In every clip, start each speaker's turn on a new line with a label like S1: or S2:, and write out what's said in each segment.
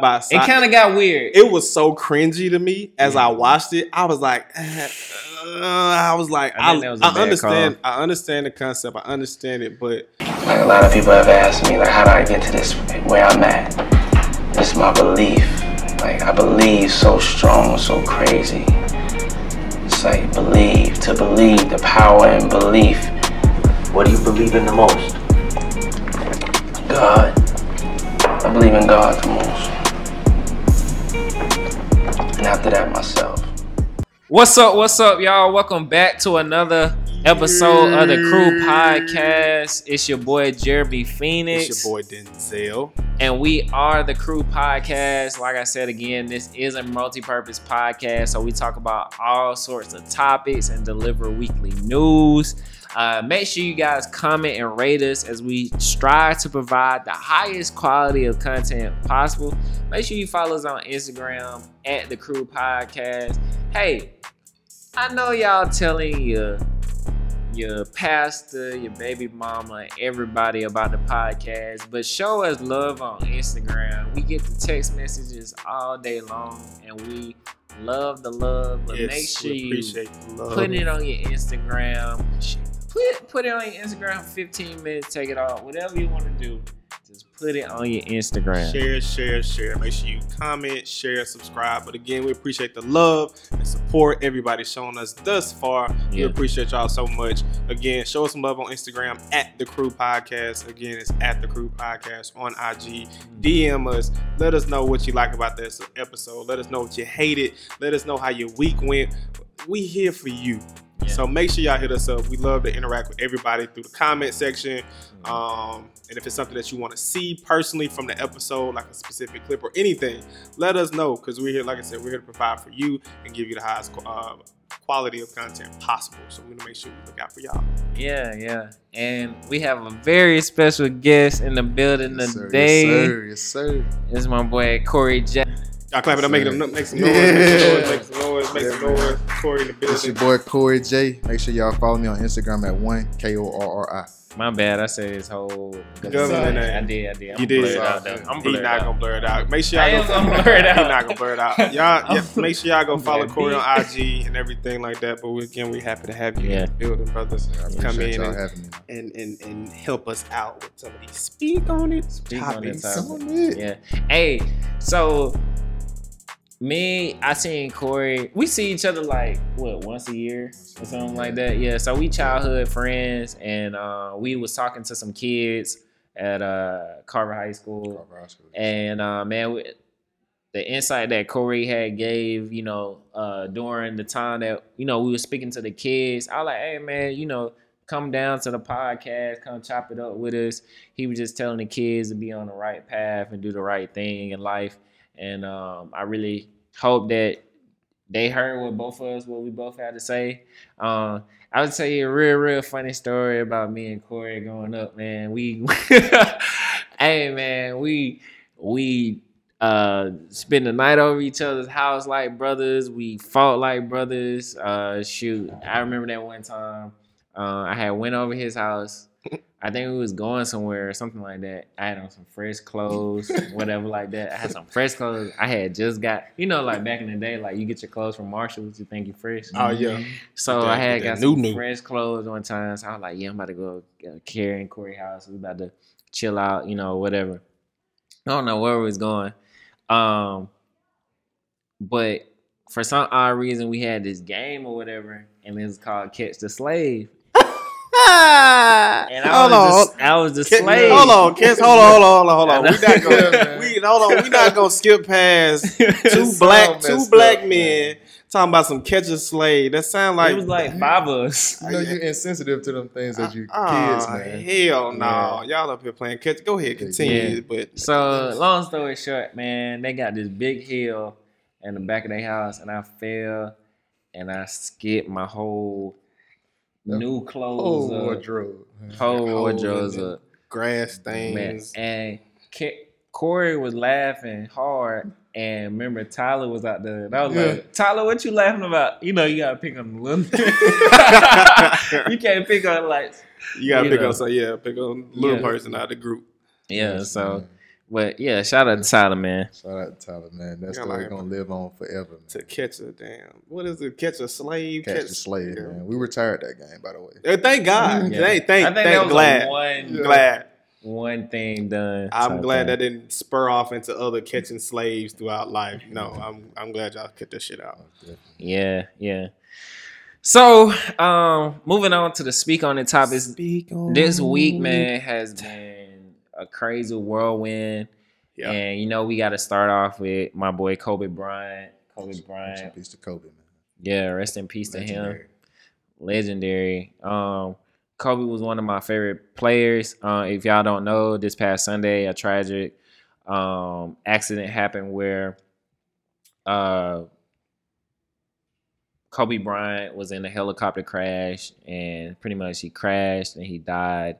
S1: by
S2: It kind of got weird.
S1: it was so cringy to me as I watched it. I was like, uh, I was like,
S2: I
S1: I,
S2: think that was a
S1: I
S2: bad
S1: understand, I understand the concept, I understand it, but
S3: Like a lot of people have asked me, like, how do I get to this where I'm at? It's my belief. Like I believe so strong, so crazy. It's like believe to believe, the power in belief.
S4: What do you believe in the most?
S3: God. I believe in God the most. And after that, myself.
S2: What's up? What's up, y'all? Welcome back to another episode of the Crew Podcast. It's your boy Jeremy Phoenix.
S1: it's your boy Denzel.
S2: and we are the Crew Podcast. Like I said again, this is a multi-purpose podcast, so we talk about all sorts of topics and deliver weekly news. Uh, make sure you guys comment and rate us as we strive to provide the highest quality of content possible. Make sure you follow us on Instagram at the Crew Podcast. Hey, I know y'all telling your your pastor, your baby mama, everybody about the podcast, but show us love on Instagram. We get the text messages all day long, and we love the love. But
S1: Yes,
S2: make sure you
S1: appreciate the love.
S2: put it on your Instagram. Put put it on your Instagram. 15 minutes, take it off. Whatever you want to do, just put it on your Instagram.
S1: Share, share, share. Make sure you comment, share, subscribe. But again, we appreciate the love and support everybody showing us thus far. We appreciate y'all so much. Again, show us some love on Instagram at the Crew Podcast. Again, it's at the Crew Podcast on IG. DM mm-hmm. us. Let us know what you like about this episode. Let us know what you hated. Let us know how your week went. We here for you.
S2: Yeah.
S1: So make sure y'all hit us up. We love to interact with everybody through the comment section. Um, and if it's something that you want to see personally from the episode, like a specific clip or anything, let us know because we're here. Like I said, we're here to provide for you and give you the highest uh, quality of content possible. So we're gonna make sure we look out for y'all.
S2: Yeah, yeah. And we have a very special guest in the building
S5: Yes, sir,
S2: today.
S5: Yes, sir. Yes, sir.
S2: It's my boy Corey Jack.
S1: Y'all clap it up, make,
S5: Sir.
S1: them, make some noise, make some noise, make some noise, make some noise. Corey in the
S5: It's your boy Corey J. Make sure y'all follow me on Instagram at one K O R R I.
S2: My bad, I said his whole
S1: Government
S2: I
S1: name.
S2: did, I did. I'm
S1: You did.
S2: blur it out. I'm
S1: He
S2: blurred
S1: not
S2: out.
S1: gonna blur it out. Make sure y'all
S2: am
S1: go.
S2: gonna blur it
S1: He
S2: out.
S1: not gonna blur it out. Y'all, yeah, make sure y'all go follow Corey on IG and everything like that. But we, again, we happy to have you
S2: Yeah.
S1: in the building, brothers.
S5: I
S1: Come
S5: appreciate
S1: in
S5: y'all
S1: and, and, and and help us out with some of these speak on it
S2: Speak on it, topic.
S5: It.
S2: Yeah. Hey, so me, I seen Corey. We see each other like what once a year or something like that. Yeah. So we childhood friends, and uh, we was talking to some kids at uh, Carver High School. And uh, man, we, the insight that Corey had gave, you know, uh, during the time that you know we were speaking to the kids, I was like, hey man, you know, come down to the podcast, come chop it up with us. He was just telling the kids to be on the right path and do the right thing in life. And um, I really hope that they heard what both of us, what we both had to say. Um, I would tell you a real, real funny story about me and Corey growing up, man. We, hey, man, we we uh spend the night over each other's house like brothers. We fought like brothers. Uh, shoot, I remember that one time. Uh, I had went over his house. I think we was going somewhere or something like that. I had on some fresh clothes, whatever like that. I had some fresh clothes. I had just got, you know, like back in the day, like you get your clothes from Marshalls, you think you fresh.
S1: Oh yeah,
S2: So
S1: With
S2: I had
S1: with
S2: got
S1: that
S2: some
S1: new-new.
S2: fresh clothes one time. So I was like, yeah, I'm about to go uh, Carrie and Corey house. We about to chill out, you know, whatever. I don't know where we was going. Um, but for some odd reason, we had this game or whatever, and it was called Catch the Slave. And I
S1: hold
S2: was,
S1: on,
S2: just, I was the
S1: Kids,
S2: slave.
S1: hold on, kids, hold on, hold on, hold on, hold on. We not gonna, we hold on, we not gonna skip past two black,
S5: sound
S1: two black
S5: up,
S1: men talking about some catch a slave. That sound like
S2: it was like five of us.
S5: You know you're insensitive to them things that you
S1: Ah,
S5: kids, man.
S1: Hell no, y'all up here playing catch. Go ahead, continue.
S2: Yeah.
S1: But
S2: So long story short, man, they got this big hill in the back of their house, and I fell and I skipped my whole new clothes up,
S5: wardrobe.
S2: whole
S1: Hole
S2: wardrobes
S1: in
S2: up,
S1: grass
S2: man. And Ca- Corey was laughing hard, and remember Tyler was out there. And I was
S5: Yeah.
S2: like, Tyler, what you laughing about? You know, you gotta pick on the little. you can't pick on like
S1: You gotta
S2: you
S1: pick
S2: know.
S1: up. So yeah, pick on a little
S2: Yeah.
S1: person out of the group.
S2: yeah.
S5: Yes,
S2: So
S5: man.
S2: But yeah, shout out to Tyler, man.
S5: Shout out to Tyler, man. That
S1: Yeah,
S5: story
S1: like-
S5: gonna live on forever, man.
S1: To catch a damn, what is it? Catch a slave?
S5: Catch a slave,
S1: yeah.
S5: man. We retired that game, by the way.
S1: Thank God.
S2: Yeah.
S1: Thank, thank,
S2: I think
S1: thank
S2: that was
S1: glad.
S2: a one,
S5: Yeah.
S1: Glad.
S2: one thing done.
S1: I'm glad
S2: thing.
S1: that didn't spur off into other catching slaves throughout life. No, I'm I'm glad y'all cut this shit out.
S2: Yeah, yeah. So, um, moving on to the speak on the topics. This week, man, has been a crazy whirlwind.
S1: Yeah.
S2: And you know, we got to start off with my boy Kobe Bryant. Kobe
S5: Rest in
S2: Bryant.
S5: peace to Kobe, man.
S2: Yeah, rest in peace to him.
S5: Legendary.
S2: legendary. Um, Kobe was one of my favorite players. Uh, if y'all don't know, this past Sunday, a tragic um, accident happened where uh, Kobe Bryant was in a helicopter crash, and pretty much he crashed and he died.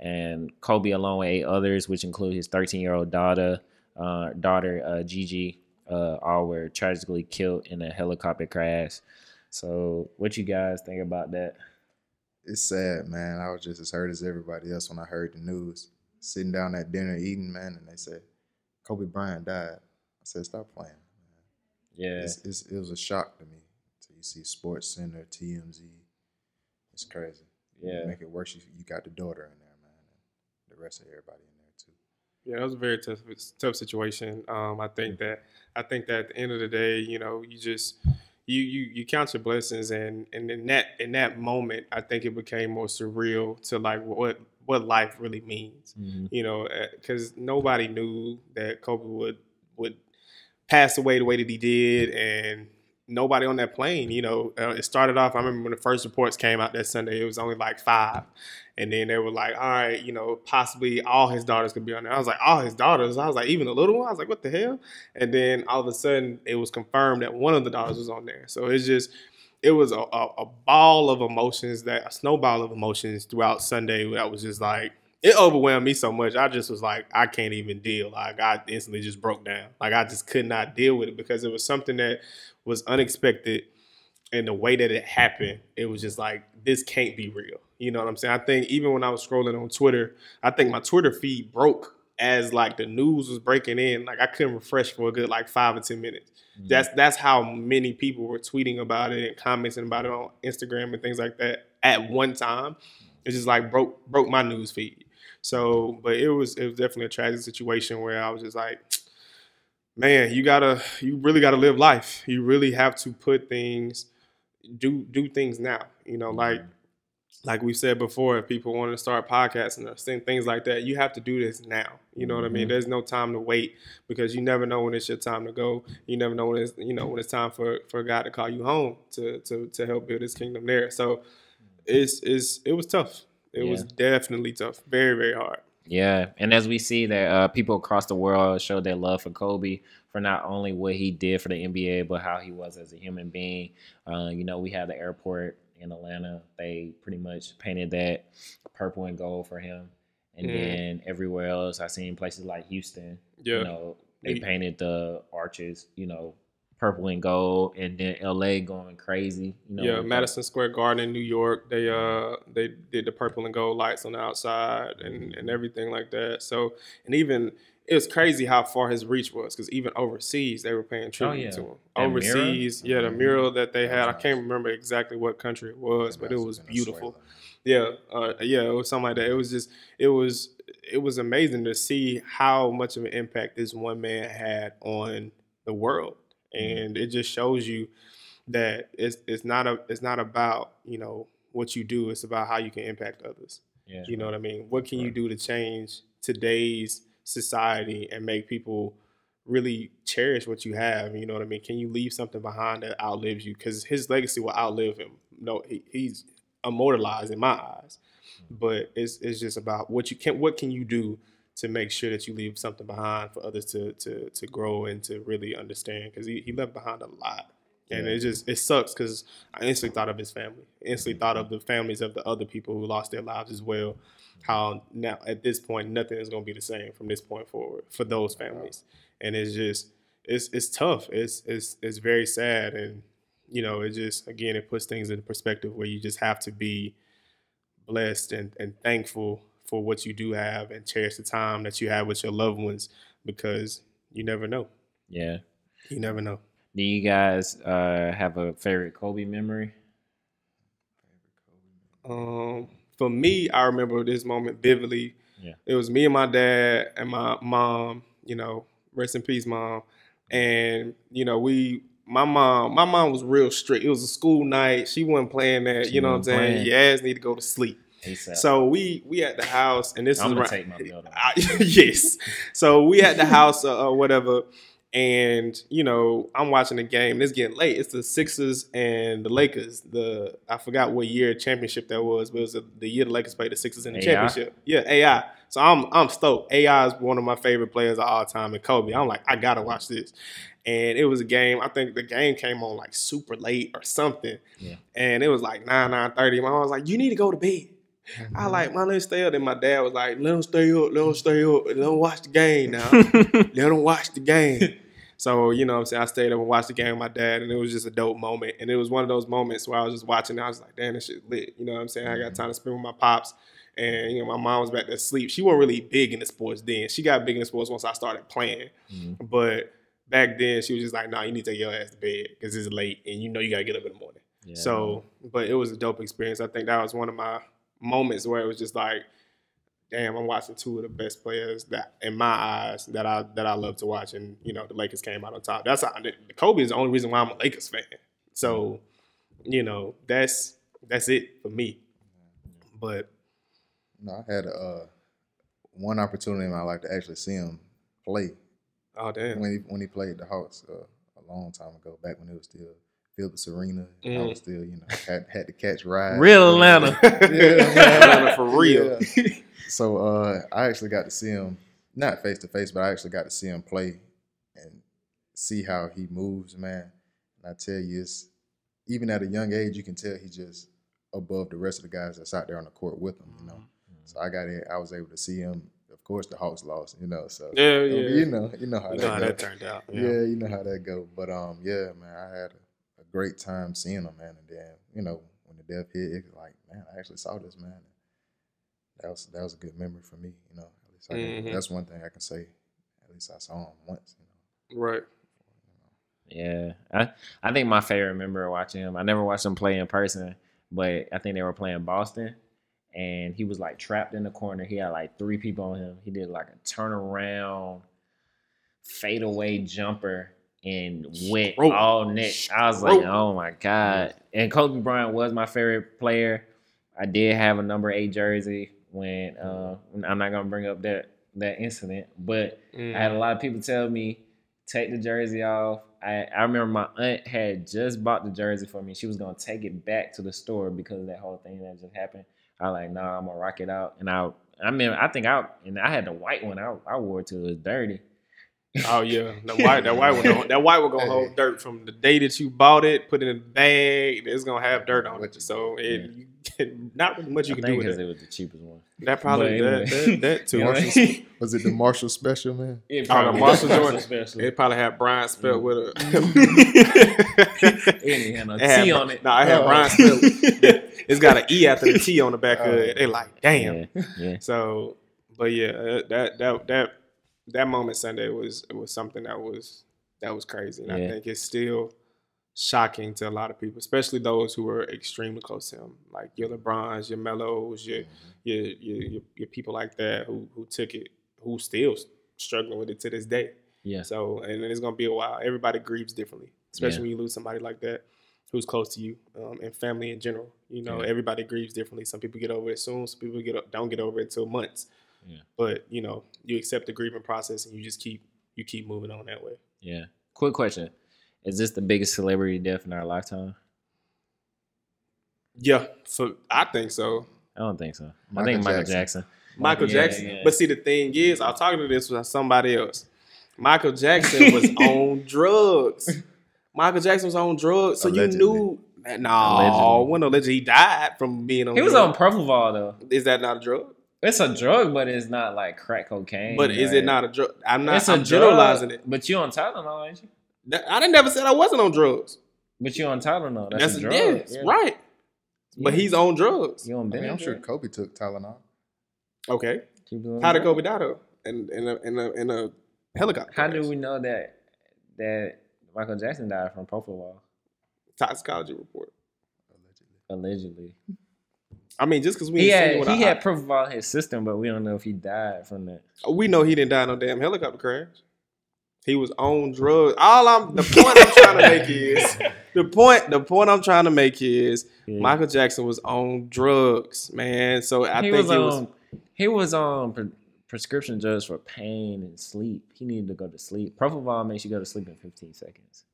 S2: And Kobe, along with eight others, which include his 13 year old daughter, uh, daughter uh, Gigi, uh, all were tragically killed in a helicopter crash. So, what you guys think about that?
S5: It's sad, man. I was just as hurt as everybody else when I heard the news. Sitting down at dinner eating, man, and they said Kobe Bryant died. I said, stop playing.
S2: Yeah,
S5: It's, it's, it was a shock to me. So you see Sports Center, TMZ. It's crazy.
S2: yeah,
S5: Make it worse. You, you got the daughter in there, man, and the rest of everybody in there too.
S1: Yeah, that was a very tough tough situation. Um, I think that I think that at the end of the day, you know, you just you you you count your blessings, and and in that in that moment, I think it became more surreal to like what what life really means.
S2: Mhm.
S1: You know, because nobody knew that Kobe would would pass away the way that he did, and nobody on that plane. You know, uh, it started off. I remember when the first reports came out that Sunday, it was only like five. And then they were like, all right, you know, possibly all his daughters could be on there. I was like, all his daughters. I was like, even the little one. I was like, what the hell? And then all of a sudden, it was confirmed that one of the daughters was on there. So it's just, it was a, a, a ball of emotions that a snowball of emotions throughout Sunday. That was just like it overwhelmed me so much. I just was like, I can't even deal. Like I instantly just broke down. Like I just could not deal with it because it was something that was unexpected and the way that it happened, it was just like, this can't be real. You know what I'm saying? I think even when I was scrolling on Twitter, I think my Twitter feed broke as like the news was breaking in. Like I couldn't refresh for a good like five or ten minutes. Mm-hmm. That's that's how many people were tweeting about it and commenting about it on Instagram and things like that at one time. It just like broke broke my news feed. So, but it was it was definitely a tragic situation where I was just like, man, you gotta you really gotta live life. You really have to put things do do things now. You know, like mm-hmm. Like we said before, if people want to start podcasting or things like that, you have to do this now. You know what I mean? There's no time to wait because you never know when it's your time to go. You never know when it's you know when it's time for for God to call you home to to to help build His kingdom there. So it's it's it was tough. It was definitely tough. Very very hard.
S2: Yeah, and as we see that uh, people across the world showed their love for Kobe for not only what he did for the NBA, but how he was as a human being. Uh, you know, we had the airport in Atlanta. They pretty much painted that purple and gold for him, and
S1: Mm.
S2: then everywhere else, I seen places like Houston.
S1: Yeah.
S2: You know, they painted the arches. You know, purple and gold, and then LA going crazy. You know,
S1: yeah, Madison Square Garden in New York. They uh they did the purple and gold lights on the outside and and everything like that. So and even it was crazy how far his reach was because even overseas they were paying tribute
S2: Oh, yeah.
S1: to him. Overseas, yeah, the
S5: Mhm.
S1: mural that they had. I can't remember exactly what country it was, but it was beautiful. Yeah, uh, yeah, it was something like that. It was just, it was, it was amazing to see how much of an impact this one man had on the world, and it just shows you that it's it's not a it's not about you know what you do. It's about how you can impact others.
S2: Yeah.
S1: You know what I mean? What can you do to change today's society and make people really cherish what you have? You know what I mean? Can you leave something behind that outlives you? Because his legacy will outlive him. No, he, he's immortalized in my eyes. Hmm. But it's it's just about what you can what can you do to make sure that you leave something behind for others to to to grow and to really understand because he, he left behind a lot. And
S2: Yeah.
S1: it just it sucks because I instantly thought of his family. Instantly thought of the families of the other people who lost their lives as well. How now at this point nothing is gonna be the same from this point forward for those families. And it's just it's it's tough. It's it's it's very sad and you know, it just again it puts things into perspective where you just have to be blessed and, and thankful for what you do have and cherish the time that you have with your loved ones because you never know.
S2: Yeah.
S1: You never know.
S2: Do you guys uh, have a favorite Kobe memory?
S1: Um, for me, I remember this moment vividly.
S2: Yeah.
S1: It was me and my dad and my mom, you know, rest in peace, mom. And, you know, we my mom, my mom was real strict. It was a school night. She wasn't playing that.
S2: She
S1: you know what I'm saying?
S2: playing.
S1: Your ass need to go to sleep.
S2: ASAP.
S1: So we we at the house, and this
S2: I'm
S1: is right. I, yes. So we at the house uh, or whatever, and you know I'm watching the game. And it's getting late. It's the Sixers and the Lakers. The I forgot what year championship that was, but it was the, the year the Lakers played the Sixers in the
S2: AI?
S1: championship. Yeah, AI. So I'm I'm stoked. AI is one of my favorite players of all time, and Kobe. I'm like I gotta watch this. And it was a game. I think the game came on like super late or something.
S2: Yeah.
S1: And it was like nine nine thirty. My mom was like, "You need to go to bed." I like, my let's stay up. And my dad was like, let them stay up, let them stay up, let them watch the game now. let them watch the game. So, you know what I'm saying? I stayed up and watched the game with my dad, and it was just a dope moment. And it was one of those moments where I was just watching, and I was like, damn, this shit lit. You know what I'm saying? I got time to spend with my pops. And, you know, my mom was back to sleep. She wasn't really big into sports then. She got big into sports once I started playing.
S2: Mhm.
S1: But back then, she was just like, nah, you need to take your ass to bed because it's late, and you know you got to get up in the morning.
S2: Yeah.
S1: So, but it was a dope experience. I think that was one of my moments where it was just like, damn, I'm watching two of the best players that, in my eyes, that I that I love to watch, and you know, the Lakers came out on top. That's how Kobe is the only reason why I'm a Lakers fan. So, you know, that's that's it for me. But
S5: No, I had uh, one opportunity in my life to actually see him play
S1: oh damn,
S5: when he when he played the Hawks uh, a long time ago, back when it was still Phillips Arena. I
S1: Mm.
S5: was still, you know, had had to catch rides.
S2: Real Atlanta.
S1: Atlanta for real.
S5: Yeah. So uh, I actually got to see him, not face to face, but I actually got to see him play and see how he moves, man. And I tell you, it's even at a young age, you can tell he's just above the rest of the guys that's out there on the court with him, you know. So I got it. I was able to see him. Of course, the Hawks lost, you know. So
S1: Yeah,
S5: you know, you know how
S1: You
S5: that
S1: know how that turned out.
S5: Yeah. you know how that go. But um, yeah, man, I had a, a great time seeing him, man. And then, you know, when the death hit, it was like, man, I actually saw this man. That was that was a good memory for me, you know. At least I can,
S1: mm-hmm.
S5: that's one thing I can say. At least I saw him once, you know.
S1: Right.
S2: Yeah, I I think my favorite memory of watching him. I never watched him play in person, but I think they were playing Boston, and he was like trapped in the corner. He had like three people on him. He did like a turnaround, fadeaway jumper and went
S1: Stroke.
S2: all net. I was like, oh my god! And Kobe Bryant was my favorite player. I did have a number eight jersey when uh, I'm not gonna bring up that that incident, but
S1: Mm.
S2: I had a lot of people tell me, take the jersey off. I, I remember my aunt had just bought the jersey for me. She was gonna take it back to the store because of that whole thing that just happened. I was like, nah, I'm gonna rock it out. And I I mean I think I and I had the white one. I, I wore it till it was dirty.
S1: Oh yeah, that white that white one gonna- that white one gonna hold dirt from the day that you bought it, put it in the bag. It's gonna have dirt on it, so it, you can, not really much you
S2: I
S1: can
S2: think
S1: do with
S2: because
S1: it.
S2: it was the cheapest one.
S1: That probably
S2: But
S1: that, that, that too.
S2: You know what I
S5: Marshall- Was it the Marshall special, man?
S2: It
S1: Oh, the
S2: probably
S1: Marshall Jordan.
S2: especially.
S1: It probably had Brian spelled with a.
S2: It didn't no
S1: It had
S2: T
S1: Bri-
S2: on it.
S1: No, I had
S5: Oh.
S1: Brian spelled. It's got an E after the T on the back of it. They like, damn.
S2: Yeah, yeah.
S1: So, but yeah, uh, that that that that moment Sunday was was something that was that was crazy, and I think it's still shocking to a lot of people, especially those who were extremely close to him, like your LeBrons, your Melos, your your your, your, your people like that who who took it, who still struggling with it to this day.
S2: Yeah.
S1: So, and it's gonna be a while. Everybody grieves differently, especially
S2: Yeah.
S1: when you lose somebody like that who's close to you, um, and family in general. You know,
S2: Yeah.
S1: everybody grieves differently. Some people get over it soon. Some people get don't get over it until months.
S2: Yeah.
S1: But you know, you accept the grieving process and you just keep you keep moving on that way.
S2: Yeah. Quick question. Is this the biggest celebrity death in our lifetime?
S1: Yeah, so I think so.
S2: I don't think so. I think Michael
S5: Jackson.
S2: Jackson.
S1: Michael
S2: Yeah,
S1: Jackson.
S2: yeah.
S1: But see, the thing is, I was talking to this with somebody else. Michael Jackson was on drugs. Michael Jackson was on drugs, so
S5: Allegedly.
S1: you knew. No,
S2: Allegedly.
S1: when allegedly he died from being on.
S2: He was on
S1: drugs.
S2: Propofol though.
S1: Is that not a drug?
S2: It's a drug, but it's not like crack cocaine.
S1: But is it not a drug? I'm not.
S2: It's a
S1: I'm
S2: drug,
S1: generalizing it.
S2: But you on Tylenol, ain't you?
S1: That- I didn't never said I wasn't on drugs.
S2: But you on Tylenol. That's,
S1: That's,
S2: a drug.
S1: yes,
S2: yeah.
S1: right. But
S2: Yeah.
S1: he's on drugs.
S2: You on
S5: I mean, I'm sure Kobe took Tylenol.
S1: Okay.
S2: He was on
S1: How did. Kobe die though? In in a in a, in a helicopter.
S2: How
S1: crash.
S2: do we know that that Michael Jackson died from propofol?
S1: toxicology report?
S2: Allegedly.
S1: I mean, just because we
S2: He had he had
S1: eye-
S2: propofol in his system, but we don't know if he died from that.
S1: Oh, we know he didn't die in no damn helicopter crash. He was on drugs. All I'm the point I'm trying to make is the point. The point I'm trying to make is
S2: Yeah.
S1: Michael Jackson was on drugs, man. So I
S2: he
S1: think
S2: was
S1: he was.
S2: on he was on pre- prescription drugs for pain and sleep. He needed to go to sleep. Propofol makes you go to sleep in 15 seconds.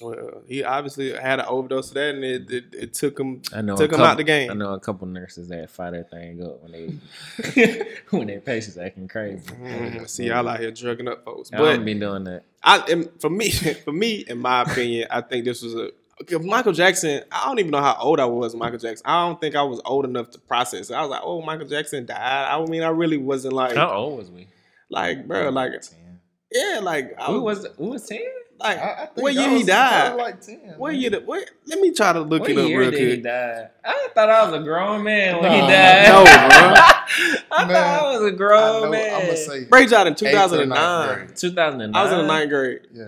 S1: Well, he obviously had an overdose of that, and it, it, it took him
S2: I know
S1: took him
S2: couple,
S1: out the game.
S2: I know a couple nurses that fire that thing up when they when their patients acting crazy.
S1: Mhm. See y'all out here drugging up folks,
S2: I
S1: but
S2: don't be doing that.
S1: I for me, for me, in my opinion, I think this was a Michael Jackson. I don't even know how old I was. Michael Jackson. I don't think I was old enough to process. it. I was like, oh, Michael Jackson died. I mean, I really wasn't like,
S2: How old was we?
S1: like, bro, like, yeah, like, I was,
S2: was we was 10?
S1: Like,
S5: I, I think
S1: what
S5: I
S1: year he
S5: was- I was
S1: died?
S5: Like ten.
S1: What
S5: man.
S1: year? the- What? Let me try to look
S2: What
S1: it up
S2: year
S1: real
S2: did he
S1: quick.
S2: die? I thought I was a grown man when he died.
S1: no, bro.
S2: I
S5: Man,
S2: thought I was a grown
S5: know,
S2: man.
S5: I'm gonna say
S1: Break out in
S5: eighth ninth
S1: 2009.
S5: grade.
S2: 2009.
S1: I was in the ninth grade.
S5: Yeah.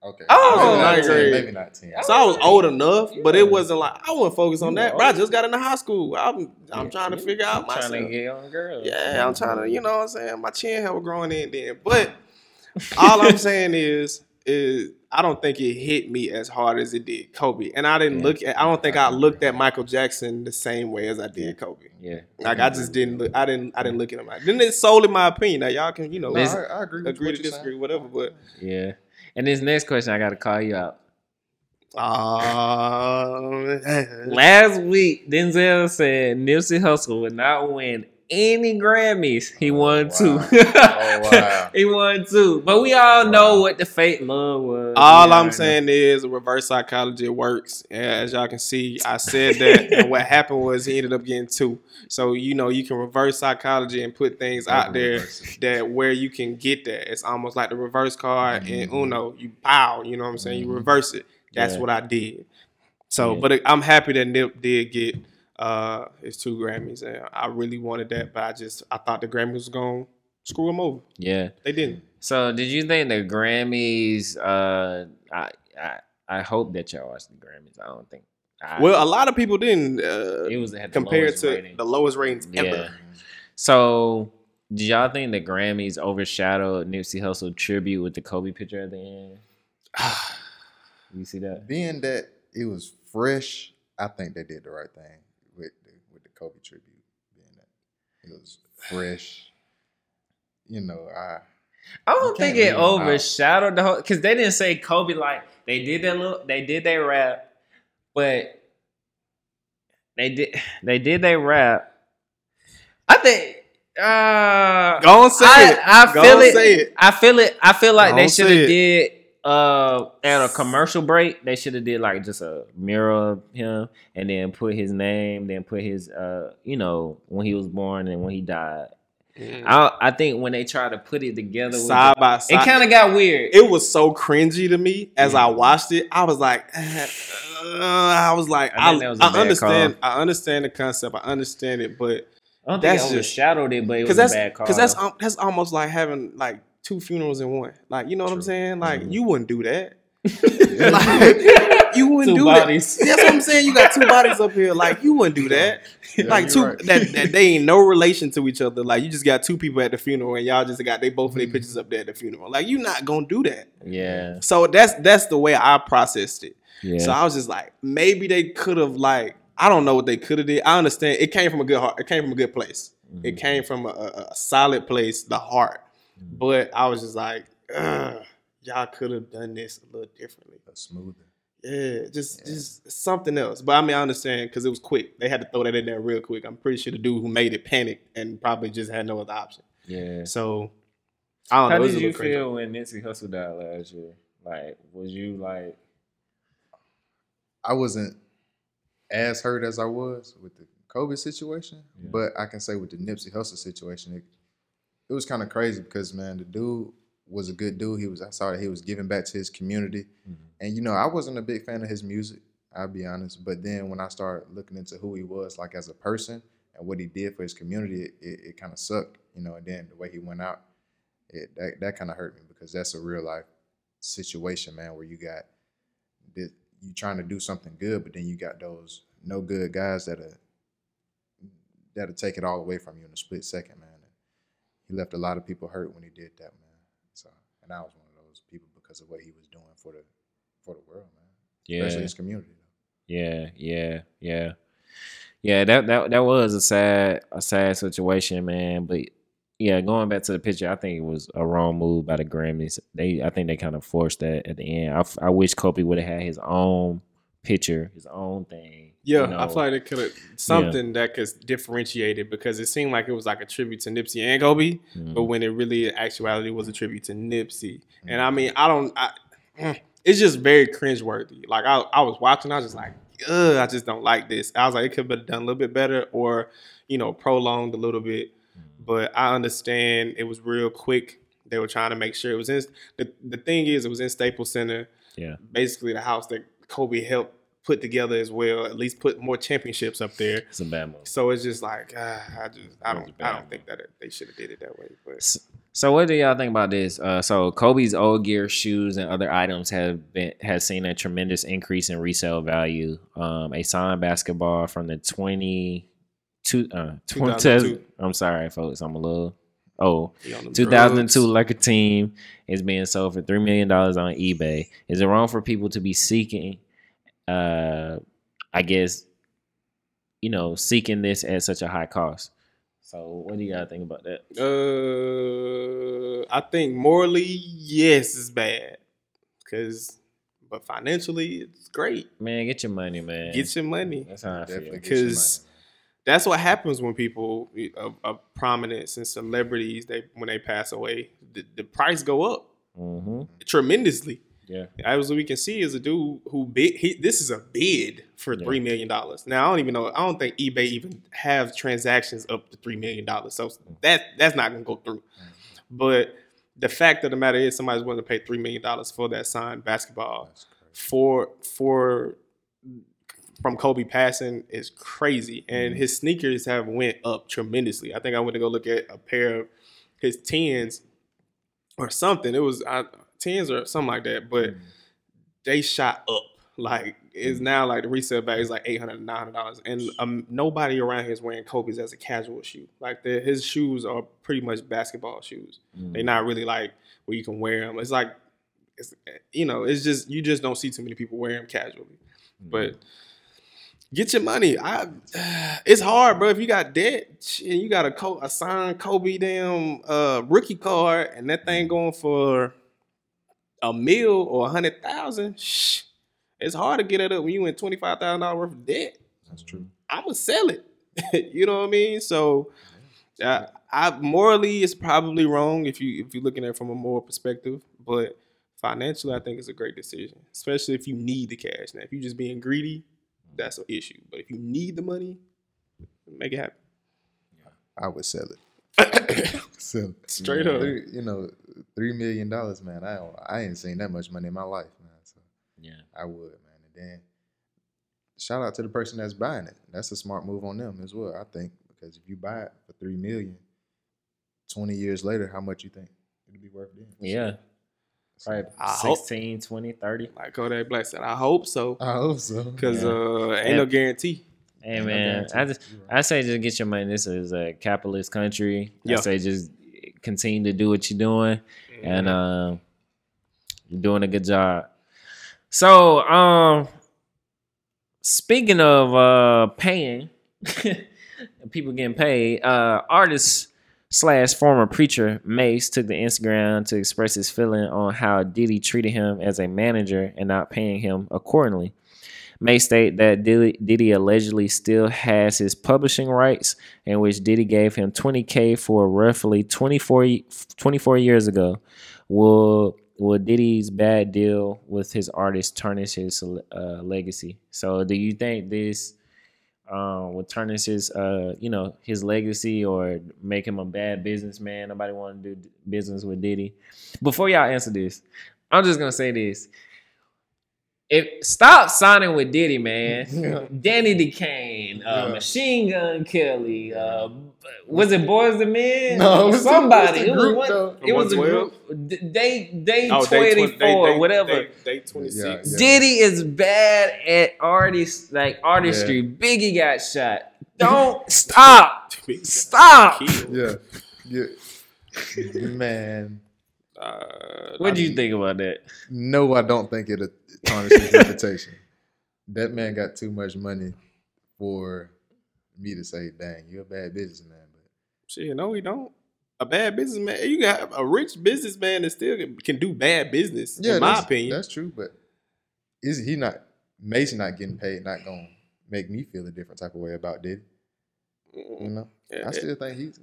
S5: Okay.
S2: Oh,
S5: Maybe not
S1: ninth
S5: 10,
S1: grade.
S5: Maybe not ten.
S1: So I was old enough, but it wasn't like I wasn't focused on that.
S2: were
S1: Bro, I just got into high school. I'm I'm trying to figure out
S2: you
S1: myself.
S2: Trying to get on girls.
S1: Yeah, I'm trying to, you know what I'm saying? My chin hell growing in then. But all I'm saying is, is I don't think it hit me as hard as it did Kobe. And I didn't
S2: Yeah.
S1: look at I don't think I looked at Michael Jackson the same way as I did Kobe.
S2: Yeah.
S1: Like I just didn't look I didn't I didn't look at him like then it's solely my opinion. Now y'all can, you know,
S5: No,
S2: This-
S5: I, I agree. With
S1: agree to disagree,
S5: saying.
S1: whatever, but
S2: Yeah. And this next question, I got to call you out.
S1: um,
S2: Last week, Denzel said Nipsey Hussle would not win any Grammys. He won
S5: wow.
S2: two.
S5: Oh, wow.
S2: he won two. But we all know
S5: Wow.
S2: what the fate love was.
S1: All I'm saying is reverse psychology works. And as y'all can see, I said that. and what happened was he ended up getting two. So you know you can reverse psychology and put things out there
S5: it.
S1: that where you can get that. It's almost like the reverse card in
S5: Mhm.
S1: Uno. You bow. You know what I'm saying? You
S5: Mhm.
S1: reverse it. That's
S2: Yeah.
S1: what I did. So,
S2: Yeah.
S1: but I'm happy that Nip did get uh his two Grammys, and I really wanted that, but I just I thought the Grammys was gonna screw him over.
S2: Yeah.
S1: They didn't.
S2: So did you think the Grammys? Uh, I I I hope that y'all watched the Grammys. I don't think. I,
S1: Well, a lot of people didn't. Uh,
S2: it was the
S1: compared to
S2: rating.
S1: the lowest ratings
S2: Yeah.
S1: ever.
S2: So, did y'all think the Grammys overshadowed Nipsey Hussle tribute with the Kobe picture at the end? You see that?
S5: Being that it was fresh, I think they did the right thing with the, with the Kobe tribute. Being that it was fresh, you know, I
S2: I don't think it
S5: leave out.
S2: overshadowed the whole because they didn't say Kobe like they did that little they did their rap, but they did they did their rap. I think uh
S1: Go on, say
S2: I,
S1: it.
S2: I
S1: Go
S2: feel
S1: on,
S2: it.
S1: say it.
S2: I feel it. I feel like
S1: Go
S2: they should have did uh at a commercial break. They should have did like just a mirror of him and then put his name, then put his uh you know when he was born and when he died. I I think when they try to put it together, with
S1: Side
S2: the-
S1: by
S2: it kind of got weird.
S1: it was so cringy to me as I watched it. I was like, uh, I was like,
S2: I
S1: I,
S2: was
S1: I understand, I understand the concept, I understand it, but
S2: I don't think
S1: that's
S2: it
S1: just-
S2: overshadowed it, but it was a bad call.
S1: because that's um, that's almost like having like two funerals in one. Like you know what I'm saying? Like
S2: Mhm.
S1: you wouldn't do that. like you wouldn't
S2: Two
S1: do
S2: bodies.
S1: that. That's what I'm saying. You got two bodies up here. Like you wouldn't do that.
S5: Yeah,
S1: like two
S5: right.
S1: that, that they ain't no relation to each other. Like you just got two people at the funeral and y'all just got they both of their
S5: Mhm.
S1: pictures up there at the funeral. Like you not gonna do that.
S2: yeah,
S1: So that's that's the way I processed it.
S2: yeah.
S1: So I was just like, maybe they could have like I don't know what they could have did. I understand it came from a good heart. It came from a good place. It
S2: Mhm.
S1: came from a, a, a solid place, the heart.
S2: Mhm.
S1: But I was just like, y'all could have done this a little differently.
S5: A smoother.
S1: Yeah, just
S5: Yeah.
S1: just something else. But I mean, I understand because it was quick. They had to throw that in there real quick. I'm pretty sure the dude who made it panicked and probably just had no other option.
S2: yeah.
S1: So I don't
S2: How
S1: know. it was
S2: did you
S1: little crazy.
S2: feel when Nipsey Hussle died last year? Like, was you like,
S5: I wasn't as hurt as I was with the Kobe situation,
S2: Yeah.
S5: but I can say with the Nipsey Hussle situation, it, it was kind of crazy because man, the dude was a good dude. He was I saw that he was giving back to his community, mm-hmm. and you know I wasn't a big fan of his music. I'll be honest, but then when I started looking into who he was, like as a person and what he did for his community, it, it, it kind of sucked, you know. And then the way he went out, it that, that kind of hurt me because that's a real life situation, man, where you got this, you trying to do something good, but then you got those no good guys that are that'll take it all away from you in a split second, man. He left a lot of people hurt when he did that, man. So, and I was one of those people because of what he was doing for the for the world, man.
S2: Yeah.
S5: Especially his community.
S2: Yeah, yeah, yeah, yeah. That that that was a sad a sad situation, man. But yeah, going back to the picture, I think it was a wrong move by the Grammys. They I think they kind of forced that at the end. I wish Kobe would have had his own picture, his own thing.
S1: Yeah,
S2: you
S1: I
S2: know?
S1: feel like it could have something that could differentiate it because it seemed like it was like a tribute to Nipsey and Kobe,
S2: Mhm.
S1: but when it really in actuality was a tribute to Nipsey. And I mean, I don't, I, mm, it's just very cringeworthy. Like I, I was watching, I was just like, ugh, I just don't like this. I was like, it could have been done a little bit better or, you know, prolonged a little bit. But I understand it was real quick. They were trying to make sure it was in. The, the thing is, it was in Staples Center.
S2: Yeah.
S1: Basically, the house that Kobe helped put together as well. At least put more championships up there.
S2: It's a bad move.
S1: So it's just like ah, I just I don't
S2: a
S1: I don't think that it, they should have did it that way. But
S2: So what do y'all think about this? Uh, so Kobe's old gear, shoes, and other items have been has seen a tremendous increase in resale value. Um, a signed basketball from the twenty two uh 20,
S1: 2002.
S2: I'm sorry, folks, I'm a little oh.
S1: he on them
S2: 2002
S1: drugs.
S2: Laker team is being sold for three million dollars on eBay. Is it wrong for people to be seeking, uh, I guess, you know, seeking this at such a high cost? So what do y'all think about that?
S1: Uh, I think morally, yes, it's bad. Cause, but financially, it's great.
S2: Man, get your money, man.
S1: Get your money.
S2: That's how I feel.
S5: Definitely get your money,
S1: Because that's what happens when people of, of prominence and celebrities they when they pass away, the, the price go up
S2: Mm-hmm.
S1: tremendously.
S2: Yeah.
S1: As we can see, is a dude who bid. He, this is a bid for three million dollars. Now I don't even know. I don't think eBay even have transactions up to three million dollars. So that that's not gonna go through. But the fact of the matter is, somebody's willing to pay three million dollars for that signed basketball for for from Kobe passing is crazy, and
S2: Mm-hmm.
S1: his sneakers have went up tremendously. I think I went to go look at a pair of his tens or something. It was uh, tens or something like that, but
S2: Mm-hmm.
S1: they shot up. Like it's now like the resale value is like eight hundred, nine hundred dollars, and um, nobody around here is wearing Kobe's as a casual shoe. Like his shoes are pretty much basketball shoes.
S2: Mm-hmm.
S1: They're not really like where you can wear them. It's like, it's you know, it's just you just don't see too many people wearing them casually.
S2: Mm-hmm.
S1: But get your money. I, it's hard, bro. If you got debt, and you got a co- a signed Kobe damn uh, rookie card, and that thing going for a mil or a hundred thousand. Shh, it's hard to get it up when you in twenty five thousand dollars worth of debt.
S5: That's true.
S1: I'm gonna sell it. you know what I mean? So, uh, I morally it's probably wrong if you if you're looking at it from a moral perspective, but financially I think it's a great decision, especially if you need the cash. Now, if you're just being greedy, that's an issue. But if you need the money, make it happen.
S5: I would sell it. sell it.
S1: Straight up.
S5: You know, three million dollars, man. I don't, I ain't seen that much money in my life, man. So
S2: Yeah.
S5: I would, man. And then shout out to the person that's buying it. That's a smart move on them as well, I think. Because if you buy it for three million, 20 years later, how much you think it'll be worth then?
S2: Yeah.
S5: So,
S2: Probably
S1: I hope-
S2: 16, 20, 30.
S1: Like Kodak Black said, I hope so,
S5: I hope so.
S1: because
S2: Yeah.
S1: uh, ain't
S2: Yeah.
S1: no guarantee.
S2: Hey
S5: Ain't no
S2: man, I just
S5: right.
S2: I say just get your money. This is a capitalist country.
S1: Yeah.
S2: I say just continue to do what you're doing, and um, you're doing a good job. So, um, speaking of uh paying, people getting paid, uh, artists slash former preacher Mase took the Instagram to express his feeling on how Diddy treated him as a manager and not paying him accordingly. May state that Diddy, allegedly still has his publishing rights, in which Diddy gave him 20K for roughly 24, 24 years ago. Will will Diddy's bad deal with his artist tarnish his uh, legacy? So, do you think this um, will tarnish his, uh, you know, his legacy or make him a bad businessman? Nobody want to do business with Diddy. Before y'all answer this, I'm just gonna say this If stop signing with Diddy, man. Danity Kane, uh,
S5: Yeah.
S2: Machine Gun Kelly, uh, was it Boys the Men?
S5: No, it was the-
S2: somebody.
S5: it was the
S2: It was one. It was a group. D- Day day
S1: Oh,
S2: twenty
S1: day
S2: four,
S1: twen- day- day-
S2: whatever.
S1: Day, day twenty six.
S5: Yeah.
S2: Diddy is bad at artists like artistry. Biggie got shot. Don't stop. Stop.
S5: Yeah. Yeah. Man.
S1: Uh,
S2: What do you think about that?
S5: No, I don't think it'll tarnish his reputation. That man got too much money for me to say, dang, you're a bad businessman. But
S1: Shit, no, he don't. A bad businessman. You got a rich businessman that still can, can do bad business.
S5: yeah,
S1: in my
S5: that's,
S1: opinion.
S5: That's true, but is he not Mason not getting paid, not gonna make me feel a different type of way about Diddy? You know?
S1: Yeah,
S5: I still think he's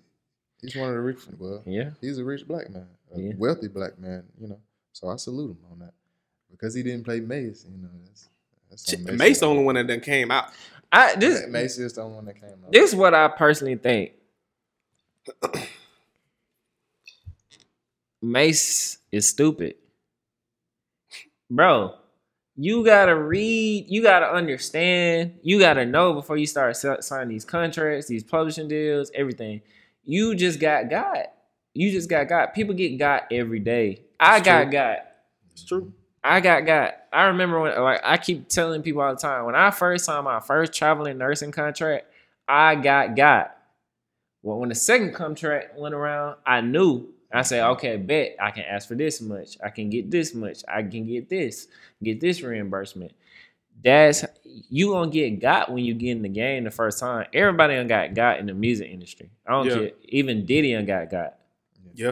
S5: he's one of the rich well,
S2: Yeah.
S5: he's a rich black man, a
S2: Yeah.
S5: wealthy black man, you know. So I salute him on that. Because he didn't play Mase, you know, that's that's
S1: Shit,
S5: something
S1: Mase the only one that done came out.
S2: I this
S5: Ma- Mase is the only one that came out.
S2: this is what I personally think. Mase is stupid. Bro, you gotta read, you gotta understand, you gotta know before you start signing these contracts, these publishing deals, everything. You just got got. You just got got. People get got every day. I
S1: It's
S2: got
S1: true.
S2: got.
S1: It's true.
S2: I got got. I remember when like I keep telling people all the time when I first signed my first traveling nursing contract, I got got. Well, when the second contract went around, I knew. I said, okay, bet I can ask for this much. I can get this much. I can get this. Get this reimbursement. That's you gonna get got when you get in the game the first time. Everybody done got got in the music industry. I don't
S1: Yeah.
S2: care. Even Diddy done got got
S1: Yeah.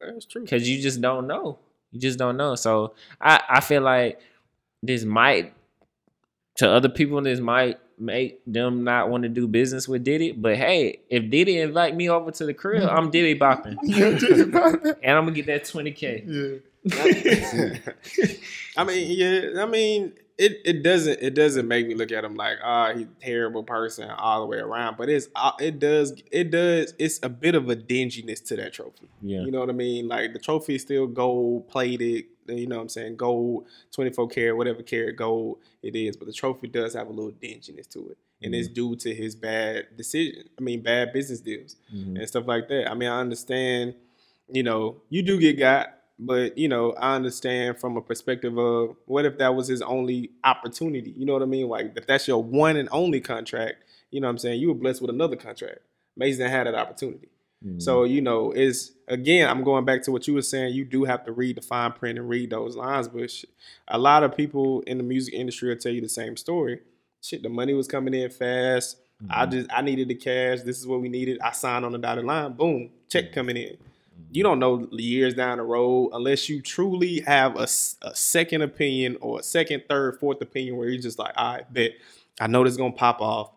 S1: That's true.
S2: because you just don't know. You just don't know. So I, I feel like this might to other people this might make them not want to do business with Diddy. But hey, if Diddy invite me over to the crib, I'm Diddy bopping. and I'm gonna get that 20K.
S5: yeah.
S1: I mean, yeah. I mean, it, it doesn't it doesn't make me look at him like ah he's a terrible person all the way around. But it's uh, it does it does it's a bit of a dinginess to that trophy.
S2: Yeah.
S1: You know what I mean? Like the trophy is still gold plated. You know what I'm saying? Gold, 24 karat, whatever karat gold it is. But the trophy does have a little dinginess to it. And it's due to his bad decision. I mean, bad business deals
S2: Mhm.
S1: and stuff like that. I mean, I understand, you know, you do get got, but you know, I understand from a perspective of what if that was his only opportunity? You know what I mean? Like if that's your one and only contract, you know what I'm saying? You were blessed with another contract. Mason had that opportunity.
S2: Mhm.
S1: So, you know, is again, I'm going back to what you were saying. You do have to read the fine print and read those lines, but sh- a lot of people in the music industry will tell you the same story. Shit, the money was coming in fast. I
S2: Mhm.
S1: just I needed the cash. This is what we needed. I signed on the dotted line. Boom, check coming in. You don't know years down the road unless you truly have a second opinion or a second, third, fourth opinion where you're just like, all right, bet I know this is gonna pop off.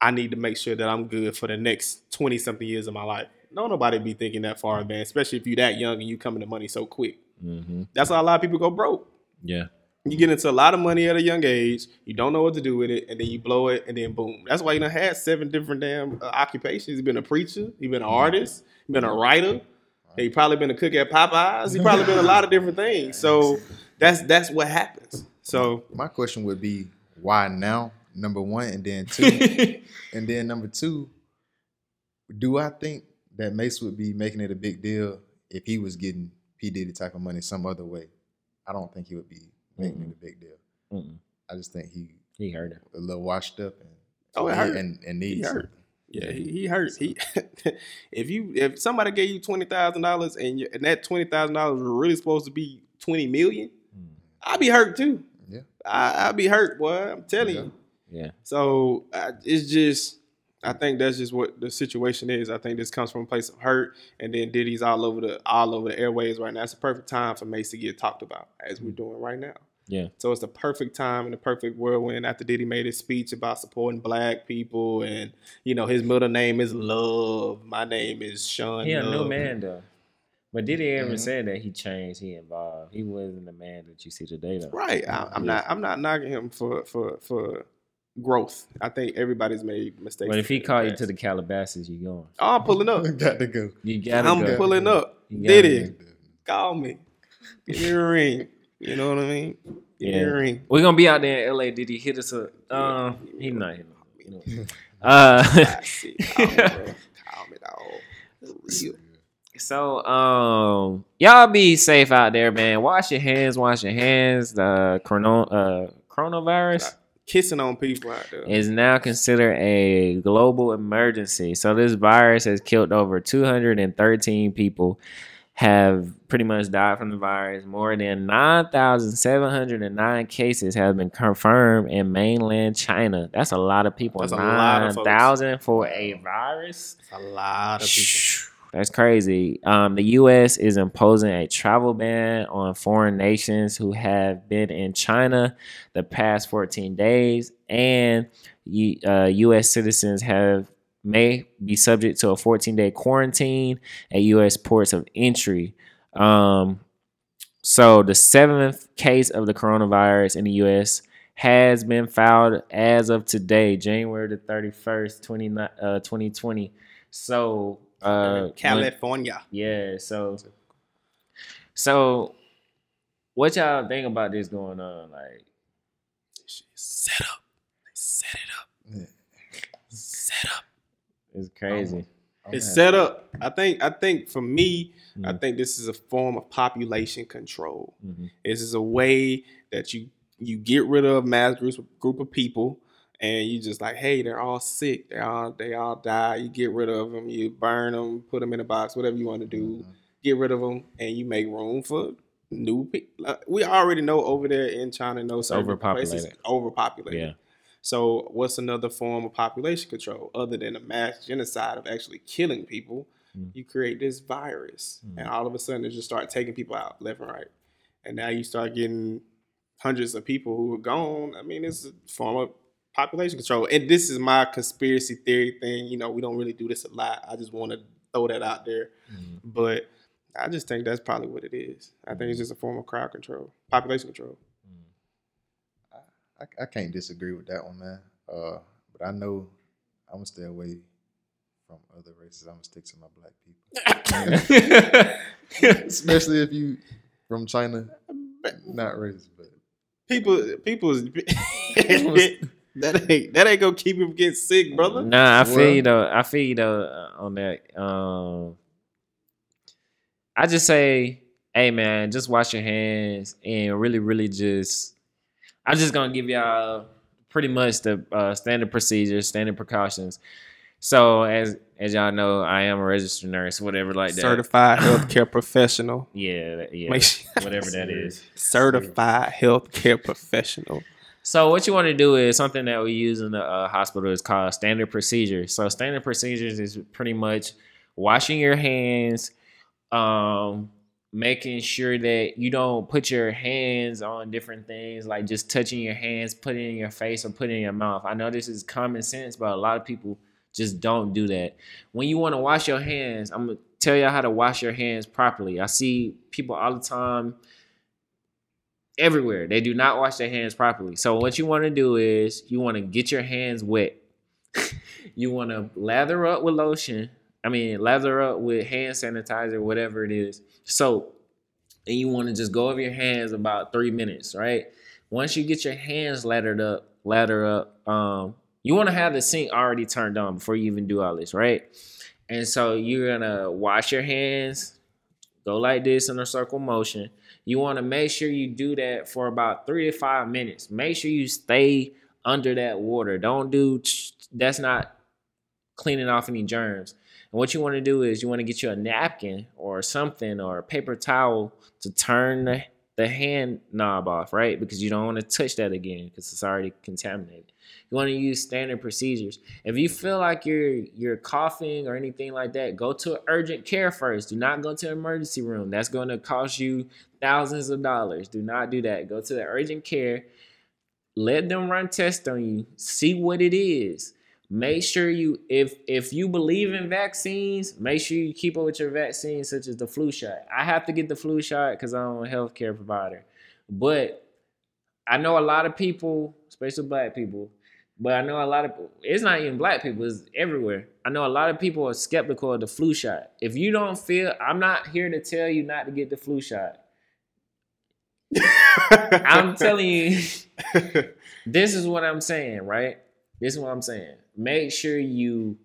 S1: I need to make sure that I'm good for the next 20 something years of my life. No, nobody be thinking that far advanced, especially if you're that young and you coming to money so quick.
S2: Mhm.
S1: That's why a lot of people go broke.
S2: Yeah.
S1: You get into a lot of money at a young age, you don't know what to do with it, and then you blow it, and then boom. That's why you done had seven different damn uh, occupations. You've been a preacher, you've been an artist, you've been a writer, and you probably been a cook at Popeyes. You probably been a lot of different things. So that's that's what happens. So
S5: My question would be why now? Number one, and then two, and then number two. Do I think that Mase would be making it a big deal if he was getting P Diddy type of money some other way? I don't think he would be making it a big deal.
S2: Mm-mm.
S5: I just think he
S2: He heard it.
S5: a little washed up and
S1: Oh, it hurt.
S5: and, and
S1: he hurt. Yeah, he, he hurt. He if you if somebody gave you twenty thousand dollars and you, and that twenty thousand dollars was really supposed to be twenty million,
S2: Mm.
S1: I'd be hurt too.
S5: Yeah.
S1: I, I'd be hurt, boy. I'm telling
S5: Yeah.
S1: you.
S2: Yeah.
S1: So I, it's just, I think that's just what the situation is. I think this comes from a place of hurt, and then Diddy's all over the all over the airways right now. It's the perfect time for Mase to get talked about as we're mm. doing right now.
S2: Yeah.
S1: So it's the perfect time and the perfect whirlwind after Diddy made his speech about supporting black people, and you know his middle name is Love. My name is Sean.
S2: He a new man though. But did he ever say that he changed, he involved? He wasn't the man that you see today though.
S1: Right. I, I'm
S2: Yeah.
S1: not. I'm not knocking him for for for growth. I think everybody's made mistakes.
S2: But if he
S1: in the
S2: called you to the Calabasas, you going.
S1: oh, I'm pulling up.
S5: Got to go.
S2: You gotta
S1: I'm
S2: go.
S1: pulling up.
S2: You gotta
S1: Diddy,
S2: go.
S1: call me. Give me a ring. You know what I mean?
S2: Yeah.
S1: Earring.
S2: We're gonna be out there in LA. Did he hit us up? Um, he not hitting us. You know. Uh,
S1: shit. Call me, bro. Call me, dog. For real.
S2: so um, y'all be safe out there, man. Wash your hands. Wash your hands. The chrono uh coronavirus
S1: Kissing on people out there.
S2: is now considered a global emergency. So this virus has killed over 213 people. Have pretty much died from the virus. More than 9,709 cases have been confirmed in mainland China. That's a lot of people.
S1: That's a lot of
S2: 9,000 for a virus.
S1: It's a lot of people.
S2: That's crazy. Um, the U.S. is imposing a travel ban on foreign nations who have been in China the past 14 days, and uh, U.S. citizens have may be subject to a 14 day quarantine at U.S. ports of entry. Um, so the seventh case of the coronavirus in the U.S. has been filed as of today, January the 31st, 20, uh, 2020. So uh, when-
S1: California.
S2: yeah, so so what y'all think about this going on? Like
S1: Set up. Set it up. Set up.
S2: it's crazy.
S5: I'm
S1: It's
S5: happy.
S1: set up. I think. I think for me, I
S2: Mhm.
S1: think this is a form of population control.
S2: Mhm.
S1: This is a way that you you get rid of mass groups group of people, and you just like, hey, they're all sick. They all they all die. You get rid of them. You burn them. Put them in a box. Whatever you want to do.
S5: Mhm.
S1: Get rid of them, and you make room for new people. we already know over there in China, no certain places
S2: overpopulated.
S1: overpopulated.
S2: Yeah.
S1: So, what's another form of population control other than a mass genocide of actually killing people?
S2: Mm.
S1: You create this virus,
S2: Mm.
S1: and all of a sudden, it just start taking people out left and right, and now you start getting hundreds of people who are gone. I mean, it's a form of population control, and this is my conspiracy theory thing. You know, we don't really do this a lot. I just want to throw that out there,
S2: Mhm.
S1: but I just think that's probably what it is. I think it's just a form of crowd control, population control.
S5: I, I can't disagree with that one, man. Uh, but I know I'm gonna stay away from other races. I'm gonna stick to my black people, especially if you from China. Not racist, but
S1: people people that ain't that ain't gonna keep him getting sick, brother.
S2: Nah, I feel
S5: Well-
S2: you though. I feel you though uh, on that. Um, I just say, hey man, just wash your hands and really, really just. I'm just gonna give y'all pretty much the uh, standard procedures, standard precautions. So as as y'all know, I am a registered nurse, whatever like that.
S1: Certified healthcare professional.
S2: Yeah, yeah,
S1: Make sure-
S2: whatever that is.
S1: Certified healthcare professional.
S2: So what you want to do is something that we use in the uh, hospital is called standard procedures. So standard procedures is pretty much washing your hands, um, making sure that you don't put your hands on different things, like just touching your hands, putting in your face or put it in your mouth. I know this is common sense, but a lot of people just don't do that. When you want to wash your hands, I'm gonna tell y'all how to wash your hands properly. I see people all the time everywhere. They do not wash their hands properly. So what you want to do is you want to get your hands wet. you want to lather up with lotion. I mean, lather up with hand sanitizer, whatever it is. Soap. And you want to just go over your hands about three minutes, right? Once you get your hands lathered up, lather up, um, you want to have the sink already turned on before you even do all this, right? And so you're gonna wash your hands, go like this in a circle motion. You want to make sure you do that for about three to five minutes. Make sure you stay under that water. Don't do that's not cleaning off any germs. And what you want to do is you want to get you a napkin or something or a paper towel to turn the, the hand knob off, right? Because you don't want to touch that again because it's already contaminated. You want to use standard procedures. If you feel like you're you're coughing or anything like that, go to urgent care first. Do not go to an emergency room. That's going to cost you thousands of dollars. Do not do that. Go to the urgent care. Let them run tests on you. See what it is. Make sure you if if you believe in vaccines, make sure you keep up with your vaccines, such as the flu shot. I have to get the flu shot because I'm a healthcare provider. But I know a lot of people, especially black people, but I know a lot of it's not even black people, it's everywhere. I know a lot of people are skeptical of the flu shot. If you don't feel I'm not here to tell you not to get the flu shot. I'm telling you, this is what I'm saying, right? This is what I'm saying. Make sure you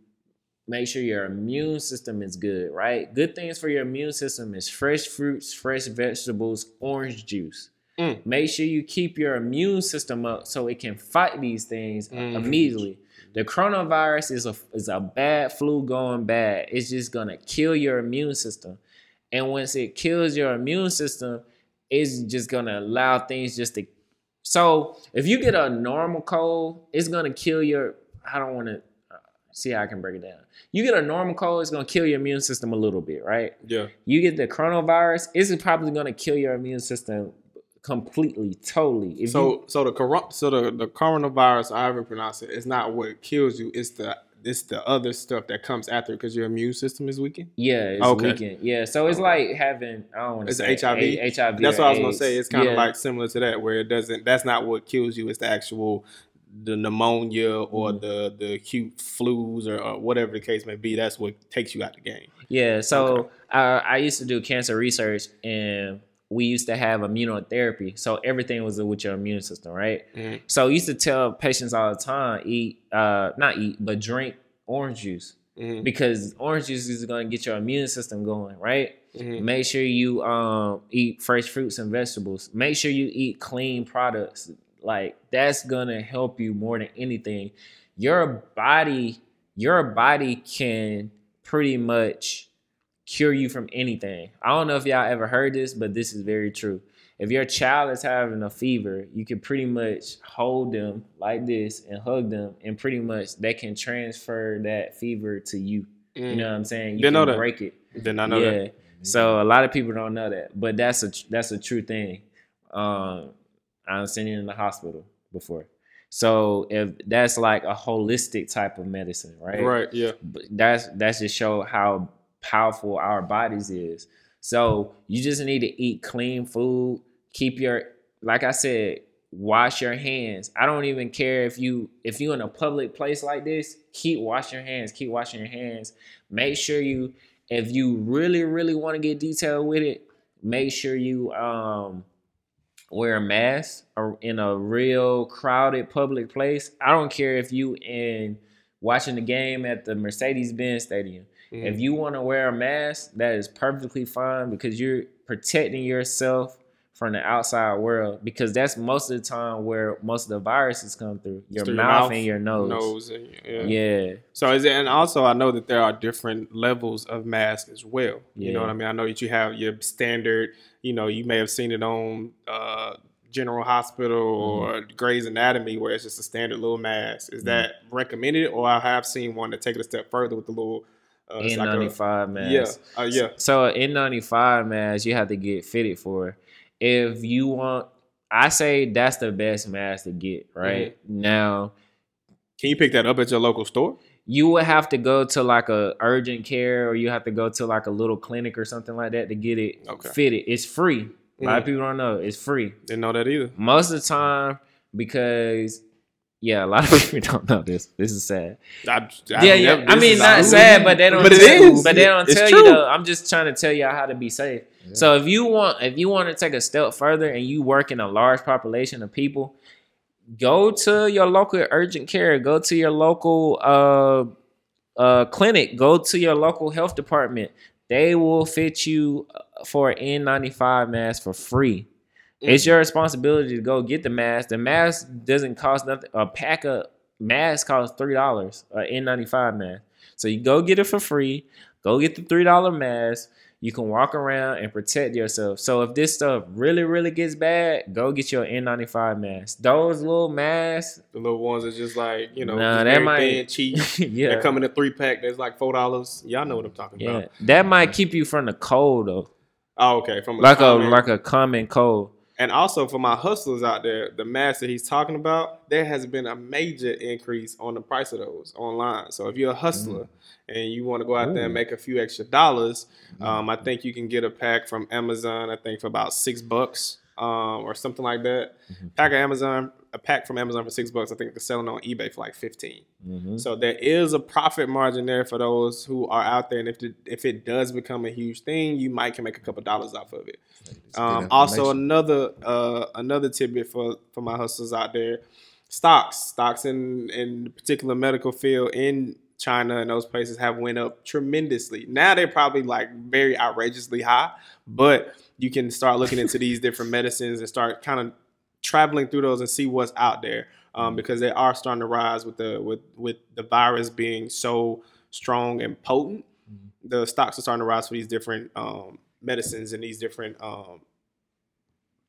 S2: make sure your immune system is good, right? Good things for your immune system is fresh fruits, fresh vegetables, orange juice.
S1: Mm.
S2: Make sure you keep your immune system up so it can fight these things
S1: Mm.
S2: immediately. The coronavirus is a is a bad flu going bad. It's just gonna kill your immune system. And once it kills your immune system, it's just gonna allow things just to. So if you get a normal cold, it's gonna kill your. I don't want to uh, see how I can break it down. You get a normal cold, it's gonna kill your immune system a little bit, right?
S1: yeah.
S2: You get the coronavirus, it's probably gonna kill your immune system completely, totally. If
S1: So
S2: you,
S1: so the coron- so the, the coronavirus, however you pronounce it, it's not what kills you. It's the it's the other stuff that comes after because your immune system is weakened.
S2: yeah, it's
S1: Okay.
S2: weekend. Yeah, so it's like having I don't want to
S1: It's
S2: say
S1: HIV?
S2: A- HIV.
S1: That's what I was gonna say. It's kind of
S2: Yeah.
S1: like similar to that, where it doesn't. That's not what kills you. It's the actual the pneumonia or
S2: Mm-hmm.
S1: the the acute flus or, or whatever the case may be. That's what takes you out of the game.
S2: Yeah, so uh, I used to do cancer research, and we used to have immunotherapy. So everything was with your immune system, right?
S1: Mhm.
S2: So I used to tell patients all the time, eat, uh, not eat, but drink orange juice
S1: Mhm.
S2: because orange juice is going to get your immune system going, right?
S1: Mhm.
S2: Make sure you um, eat fresh fruits and vegetables. Make sure you eat clean products. Like that's gonna help you more than anything. Your body, your body can pretty much cure you from anything. I don't know if y'all ever heard this, but this is very true. If your child is having a fever, you can pretty much hold them like this and hug them, and pretty much they can transfer that fever to you. You know what I'm saying? You
S1: Didn't know
S2: can break it.
S1: Then I know
S2: yeah.
S1: that.
S2: So a lot of people don't know that, but that's a that's a true thing. Um, I've seen it in the hospital before. So if that's like a holistic type of medicine, right?
S1: Right. Yeah.
S2: But that's that's just show how powerful our bodies is. So you just need to eat clean food. Keep your like I said, wash your hands. I don't even care if you if you in a public place like this, keep washing your hands, keep washing your hands. Make sure you if you really really want to get detailed with it, make sure you um wear a mask or in a real crowded public place. I don't care if you in watching the game at the Mercedes-Benz Stadium.
S1: Mhm.
S2: If you want to wear a mask, that is perfectly fine because you're protecting yourself from the outside world because that's most of the time where most of the viruses come through your,
S1: Through
S2: mouth, and your nose.
S1: Nose. And, yeah.
S2: Yeah.
S1: So is it, and also I know that there are different levels of masks as well. You know what I mean? I know that you have your standard. You know, you may have seen it on uh, General Hospital or
S2: Mm-hmm.
S1: Grey's Anatomy, where it's just a standard little mask. Is that recommended, or I have seen one that take it a step further with the little uh, it's like a-
S2: N95 mask.
S1: Yeah, uh, yeah.
S2: So an N95 mask, you have to get fitted for. If you want, I say that's the best mask to get. Right
S1: Mm-hmm.
S2: now,
S1: Can you pick that up at your local store?
S2: you would have to go to like a urgent care or you have to go to like a little clinic or something like that to get it
S1: Okay.
S2: fitted. It's free. A lot of
S1: Mhm.
S2: people don't know it's free.
S1: Didn't know that either.
S2: Most of the time, because yeah, a lot of people don't know this. This is sad.
S1: I, I
S2: yeah, yeah.
S1: never-
S2: I mean, not sad, but they don't.
S1: But it
S2: tell,
S1: is.
S2: But they don't
S1: It's
S2: tell
S1: true.
S2: you though. I'm just trying to tell y'all how to be safe. So if you want, if you want to take a step further and you work in a large population of people, go to your local urgent care. Go to your local uh, uh, clinic. Go to your local health department. They will fit you uh, for an N95 mask for free. It's your responsibility to go get the mask. The mask doesn't cost nothing. A pack of masks costs three dollars. An N95 mask. So you go get it for free. Go get the three dollar mask. You can walk around and protect yourself. So if this stuff really, really gets bad, go get your N95 mask. Those little masks,
S1: The little ones are just like you know,
S2: Nah, that
S1: very
S2: might-
S1: thin, cheap.
S2: yeah,
S1: They come in a three pack. That's like four dollars. Y'all know what I'm talking
S2: yeah,
S1: about.
S2: that might keep you from the cold though,
S1: Oh, okay. From
S2: like a like a common cold.
S1: And also for my hustlers out there, the mask that he's talking about, there has been a major increase on the price of those online. So if you're a hustler and you want to go out there and make a few extra dollars, um, I think you can get a pack from Amazon. I think for about six bucks um, or something like that. Pack of Amazon a pack from Amazon for six bucks. I think they're selling on eBay for like 15
S2: Mhm.
S1: So there is a profit margin there for those who are out there, and if it, if it does become a huge thing, you might can make a couple dollars off of it. Um, also, another uh, another tidbit for for my hustlers out there: stocks, stocks in in particular medical field in China and those places have went up tremendously. Now they're probably like very outrageously high, but you can start looking into these different medicines and start kind of traveling through those and see what's out there um, because they are starting to rise with the with with the virus being so strong and potent. The stocks are starting to rise for these different um, medicines and these different um,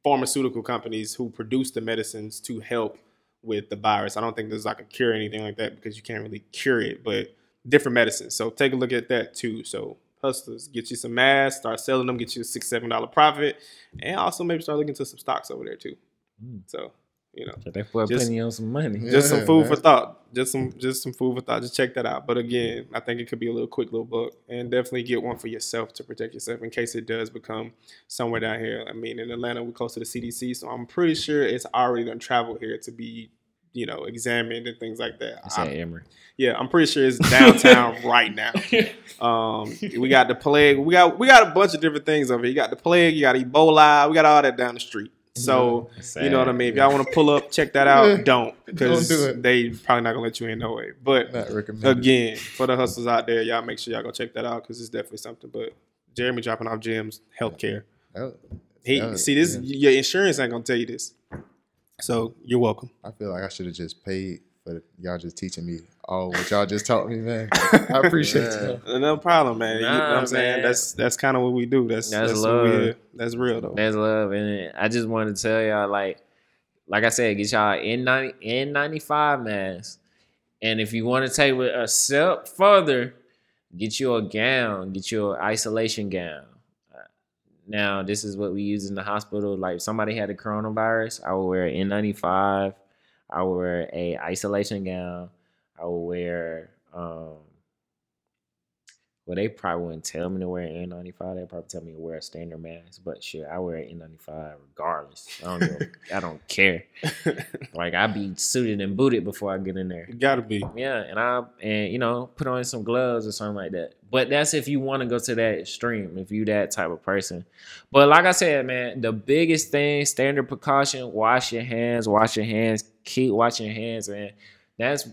S1: pharmaceutical companies who produce the medicines to help with the virus. I don't think there's like a cure or anything like that because you can't really cure it, but different medicines. So take a look at that too. So hustlers, get you some masks, start selling them, get you a six, seven dollar profit, and also maybe start looking to some stocks over there too.
S2: Mm.
S1: So, you know.
S2: So that boy
S1: Just-
S2: putting on some money.
S5: Yeah.
S1: Just some food for thought. Just some just some food for thought. Just check that out. But again, I think it could be a little quick little book. And definitely get one for yourself to protect yourself in case it does become somewhere down here. I mean, in Atlanta, we're close to the CDC, so I'm pretty sure it's already done travel here to be, you know, examined and things like that.
S2: I said Emory.
S1: yeah, I'm pretty sure it's downtown right now. Um, we got the plague. We got we got a bunch of different things over here. You got the plague. You got Ebola. We got all that down the street. So you know what I mean. If y'all want to pull up, check that out. Don't because
S5: do
S1: they probably not gonna let you in no way. But again, for the hustlers out there, y'all make sure y'all go check that out because it's definitely something. But Jeremy dropping off gyms, healthcare.
S5: That-
S1: He
S5: that-
S1: see this.
S5: yeah.
S1: Your insurance ain't gonna tell you this. So you're welcome.
S5: I feel like I should have just paid for y'all just teaching me all what y'all just taught me, man. I appreciate
S2: Yeah.
S5: y'all.
S1: No problem, man. you know what I'm saying? That's that's kind of what we do. That's
S2: That's
S1: that's,
S2: love.
S1: that's real though.
S2: That's love, and I just wanted to tell y'all, like, like I said, get y'all N ninety N ninety five masks, and if you want to take it a step further, get you a gown, get you an isolation gown. Uh, Now, this is what we use in the hospital. Like, if somebody had a coronavirus, I would wear an N ninety five. I would wear a isolation gown. I would wear um, well, they probably wouldn't tell me to wear an N95. They'd probably tell me to wear a standard mask. But shit, I wear an N95 regardless. I don't give I don't care. Like I be suited and booted before I get in there.
S1: You gotta be.
S2: Yeah, and I and you know put on some gloves or something like that. But that's if you want to go to that extreme. If you that type of person. But like I said, man, the biggest thing, standard precaution: wash your hands, wash your hands, keep washing your hands, man. That's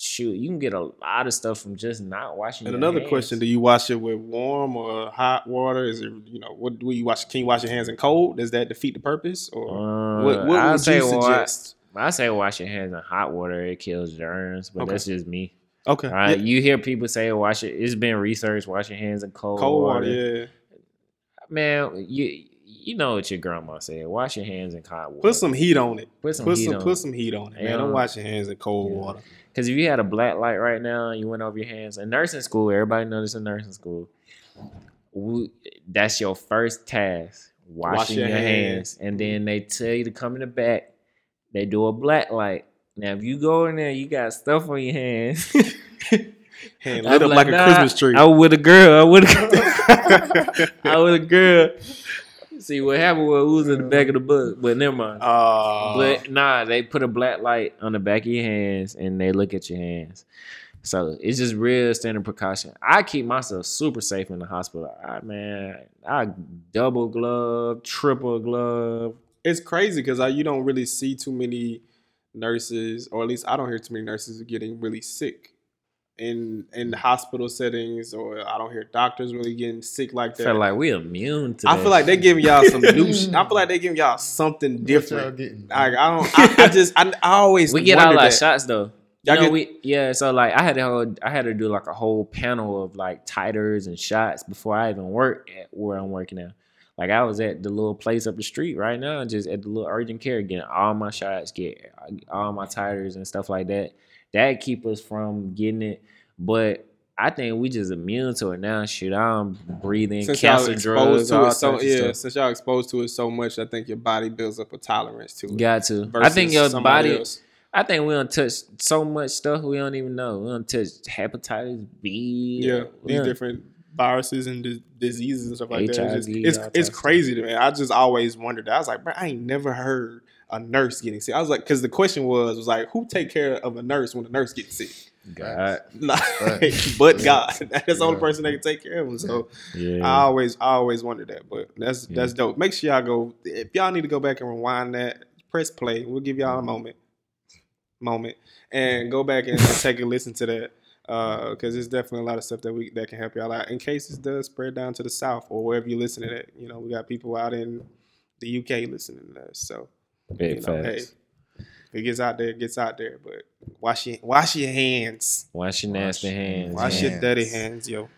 S2: shoot. You can get a lot of stuff from just not washing.
S1: And another
S2: hands.
S1: question: Do you wash it with warm or hot water? Is it you know what do you wash? Can you wash your hands in cold? Does that defeat the purpose? Or
S2: Uh,
S1: what, what
S2: I'd say
S1: you suggest?
S2: I say wash your hands in hot water. It kills germs, but
S1: Okay.
S2: that's just me.
S1: Okay,
S2: All right,
S1: Yeah,
S2: you hear people say wash it. It's been researched. Wash your hands in cold,
S1: cold water.
S2: water.
S1: Yeah,
S2: Man, you you know what your grandma said. Wash your hands in hot water.
S1: put some heat on it.
S2: put some
S1: Put
S2: heat
S1: some
S2: on.
S1: put some heat on it, man. Don't wash your hands in cold
S2: Yeah.
S1: water.
S2: Because if you had a black light right now and you went over your hands in nursing school, everybody knows in nursing school. We, that's your first task, washing
S1: your
S2: your, hands.
S1: hands.
S2: and then mm-hmm. they tell you to come in the back. They do a black light. Now, if you go in there, you got stuff on your hands.
S1: Hand lit up
S2: like,
S1: like a Christmas tree.
S2: I was with a girl. I with a, I was a girl. See what happened was we was in the back of the bus, but never mind.
S1: Uh,
S2: but nah, they put a black light on the back of your hands and they look at your hands. So it's just real standard precaution. I keep myself super safe in the hospital. I man, I double glove, triple glove.
S1: it's crazy because you don't really see too many nurses, or at least I don't hear too many nurses getting really sick in in hospital settings, or I don't hear doctors really getting sick like that.
S2: I
S1: that.
S2: feel like we immune to
S1: I
S2: that.
S1: feel like they giving y'all some new. sh- I feel like they giving y'all something
S5: What y'all
S1: different.
S5: getting?
S1: Like I don't. I, I just. I, I always.
S2: we get all
S1: wondered
S2: our
S1: that.
S2: shots though.
S1: Y'all
S2: know,
S1: get-
S2: we yeah. So like, I had to hold, I had to do like a whole panel of like titers and shots before I even work at where I'm working now. Like I was at the little place up the street right now, just at the little urgent care, getting all my shots, get uh, all my titers and stuff like that. That keep us from getting it, but. I think we just immune to it now. Shit, I'm breathing
S1: Since
S2: cancer
S1: exposed
S2: drugs,
S1: to it so yeah, since y'all exposed to it so much, I think your body builds up a tolerance to it.
S2: Got to. I think your body.
S1: else.
S2: I think we don't touch so much stuff we don't even know. We don't touch hepatitis B.
S1: Yeah, these different viruses and dis- diseases and stuff like that. It's, just, it's, it's crazy to me. I just always wondered. that. I was like, bro, I ain't never heard a nurse getting sick. I was like, because the question was was like, who take care of a nurse when a nurse gets sick?
S2: God,
S1: Like,
S5: Right.
S1: but
S5: Yeah.
S1: God, that's the only person that can take care of them. So
S2: yeah.
S1: I always, I always wondered that. But that's
S2: Yeah.
S1: that's dope. Make sure y'all go. If y'all need to go back and rewind that, press play. We'll give y'all a mm-hmm. moment, moment, and go back and take a listen to that. Uh, because there's definitely a lot of stuff that we that can help y'all out in case it does spread down to the south or wherever you listen to that. You know, we got people out in the UK listening to us. So
S2: Big
S1: you know, hey,
S2: facts.
S1: if it gets out there, it gets out there. But wash your wash your hands.
S2: Wash your nasty
S5: Wash-
S2: hands.
S1: Wash
S2: man.
S1: your dirty hands, yo.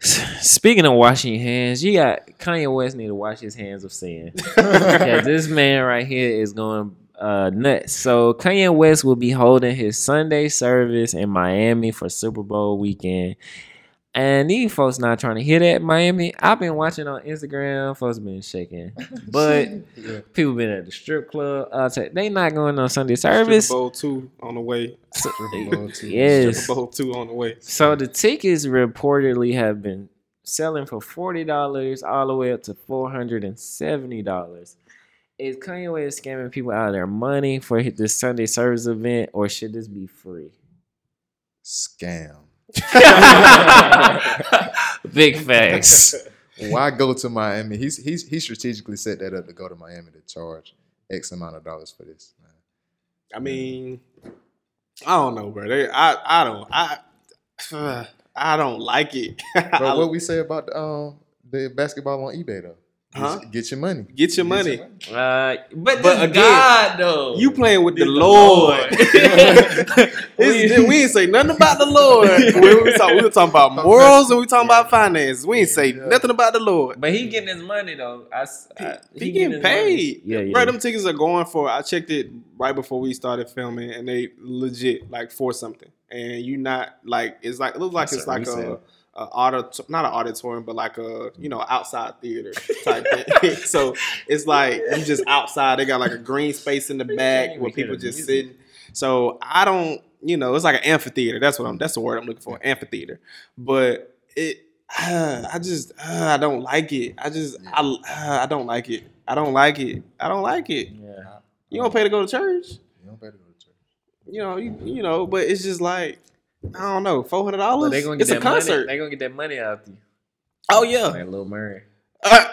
S2: Speaking of washing your hands, you got Kanye West need to wash his hands of sin. yeah, this man right here is going uh, nuts. So Kanye West will be holding his Sunday service in Miami for Super Bowl weekend. And these folks not trying to hear that Miami. I've been watching on Instagram. Folks been shaking, but
S5: Yeah.
S2: people been at the strip club. Uh, they not going on Sunday service.
S1: Super Bowl two on the way.
S5: Super Bowl too.
S2: Yes.
S1: Super Bowl two on the way.
S2: So the tickets reportedly have been selling for forty dollars all the way up to four hundred and seventy dollars. Is Kanye West scamming people out of their money for this Sunday service event, or should this be free?
S5: Scam.
S2: Big facts.
S5: Why go to Miami? He's he's he strategically set that up to go to Miami to charge X amount of dollars for this. Man.
S1: I mean, I don't know, bro. They, I I don't I I don't like it.
S5: But what we say about um the basketball on eBay though? Get,
S1: Huh?
S5: get your money.
S1: Get your money.
S2: Uh, but
S1: But again,
S2: God though,
S1: You playing with the
S2: The
S1: Lord.
S2: Lord.
S1: It's- we ain't say nothing about the Lord. we, were talk, we were talking about morals and we talking about finances. We ain't say
S5: Yeah.
S1: nothing about the Lord.
S2: but he getting his money though. I, s- I-
S1: He, getting
S2: his money.
S1: paid.
S2: Yeah, yeah.
S1: Bro, them tickets are going for. I checked it right before we started filming, and they legit like for something. And you not like it's like it looks like
S2: That's
S1: it's
S2: a
S1: like
S2: resale.
S1: a, a audit, not an auditorium, but like a you know outside theater type thing. so it's like you just outside. They got like a green space in the back where people just sitting. So I don't, you know, it's like an amphitheater. That's what I'm. That's the word I'm looking for. Amphitheater. But it, I just, uh, I don't like it. I just, I, uh, I don't like it. I don't like it. I don't like it.
S2: Yeah.
S1: You don't pay to go to church.
S5: You don't pay to go to church.
S1: You know, you, you know, but it's just like I don't know, four hundred dollars.
S2: they gonna get
S1: It's a
S2: that money.
S1: concert.
S2: They gonna get that money out of you.
S1: oh yeah,
S2: Like Lil Murray.
S1: Uh,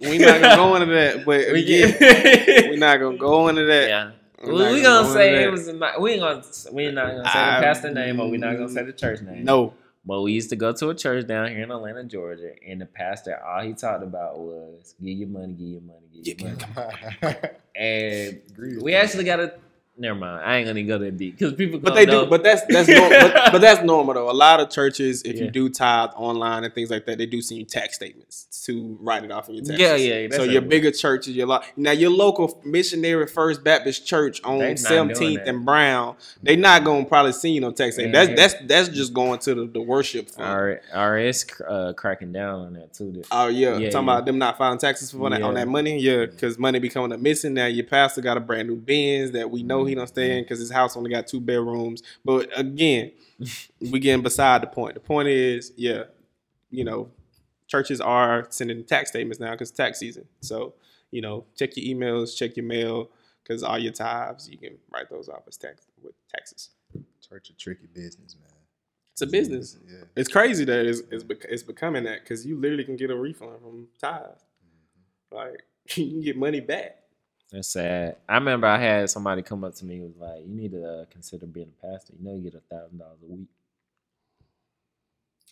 S1: we not gonna go into that. But
S2: We
S1: again,
S2: get.
S1: we not gonna go into that.
S2: Yeah.
S1: We're
S2: We,
S1: gonna
S2: gonna
S1: go
S2: say it was. A, we ain't gonna. We not gonna say
S1: I-
S2: the pastor name, or we not gonna say the church name.
S1: No,
S2: But we used to go to a church down here in Atlanta, Georgia, and the pastor, all he talked about was give your money, give your money, give your money. And we actually got a. Never mind. I ain't gonna go that deep because people.
S1: but they
S2: know.
S1: do. But that's that's normal. but, but that's normal though. A lot of churches, if
S2: Yeah.
S1: you do tithe online and things like that, they do send you tax statements to write it off in your taxes.
S2: Yeah, yeah,
S1: So your bigger churches, your lo- now your local missionary First Baptist Church on
S2: They not doing
S1: Seventeenth and Brown, they not gonna probably send you no tax statement.
S2: Yeah.
S1: That's that's that's just going to the, the worship fund.
S2: RS uh, cracking down on that too. that-
S1: Oh yeah,
S2: Yeah,
S1: talking about them not filing taxes for that, on that money. Yeah, because money becoming a missing. Now your pastor got a brand new Benz that we know he don't stay in because his house only got two bedrooms. But again, we getting beside the point. The point is, yeah, you know, churches are sending tax statements now because tax season. So you know, check your emails, check your mail, because all your tithes you can write those off as tax with taxes.
S5: Church a tricky business, man.
S1: It's a business.
S5: Yeah.
S1: It's crazy that it's it's, bec- it's becoming that because you literally can get a refund from tithes. Mm-hmm. Like you can get money back.
S2: That's sad. I remember I had somebody come up to me was like, "You need to uh, consider being a pastor. You know, you get a thousand dollars a week."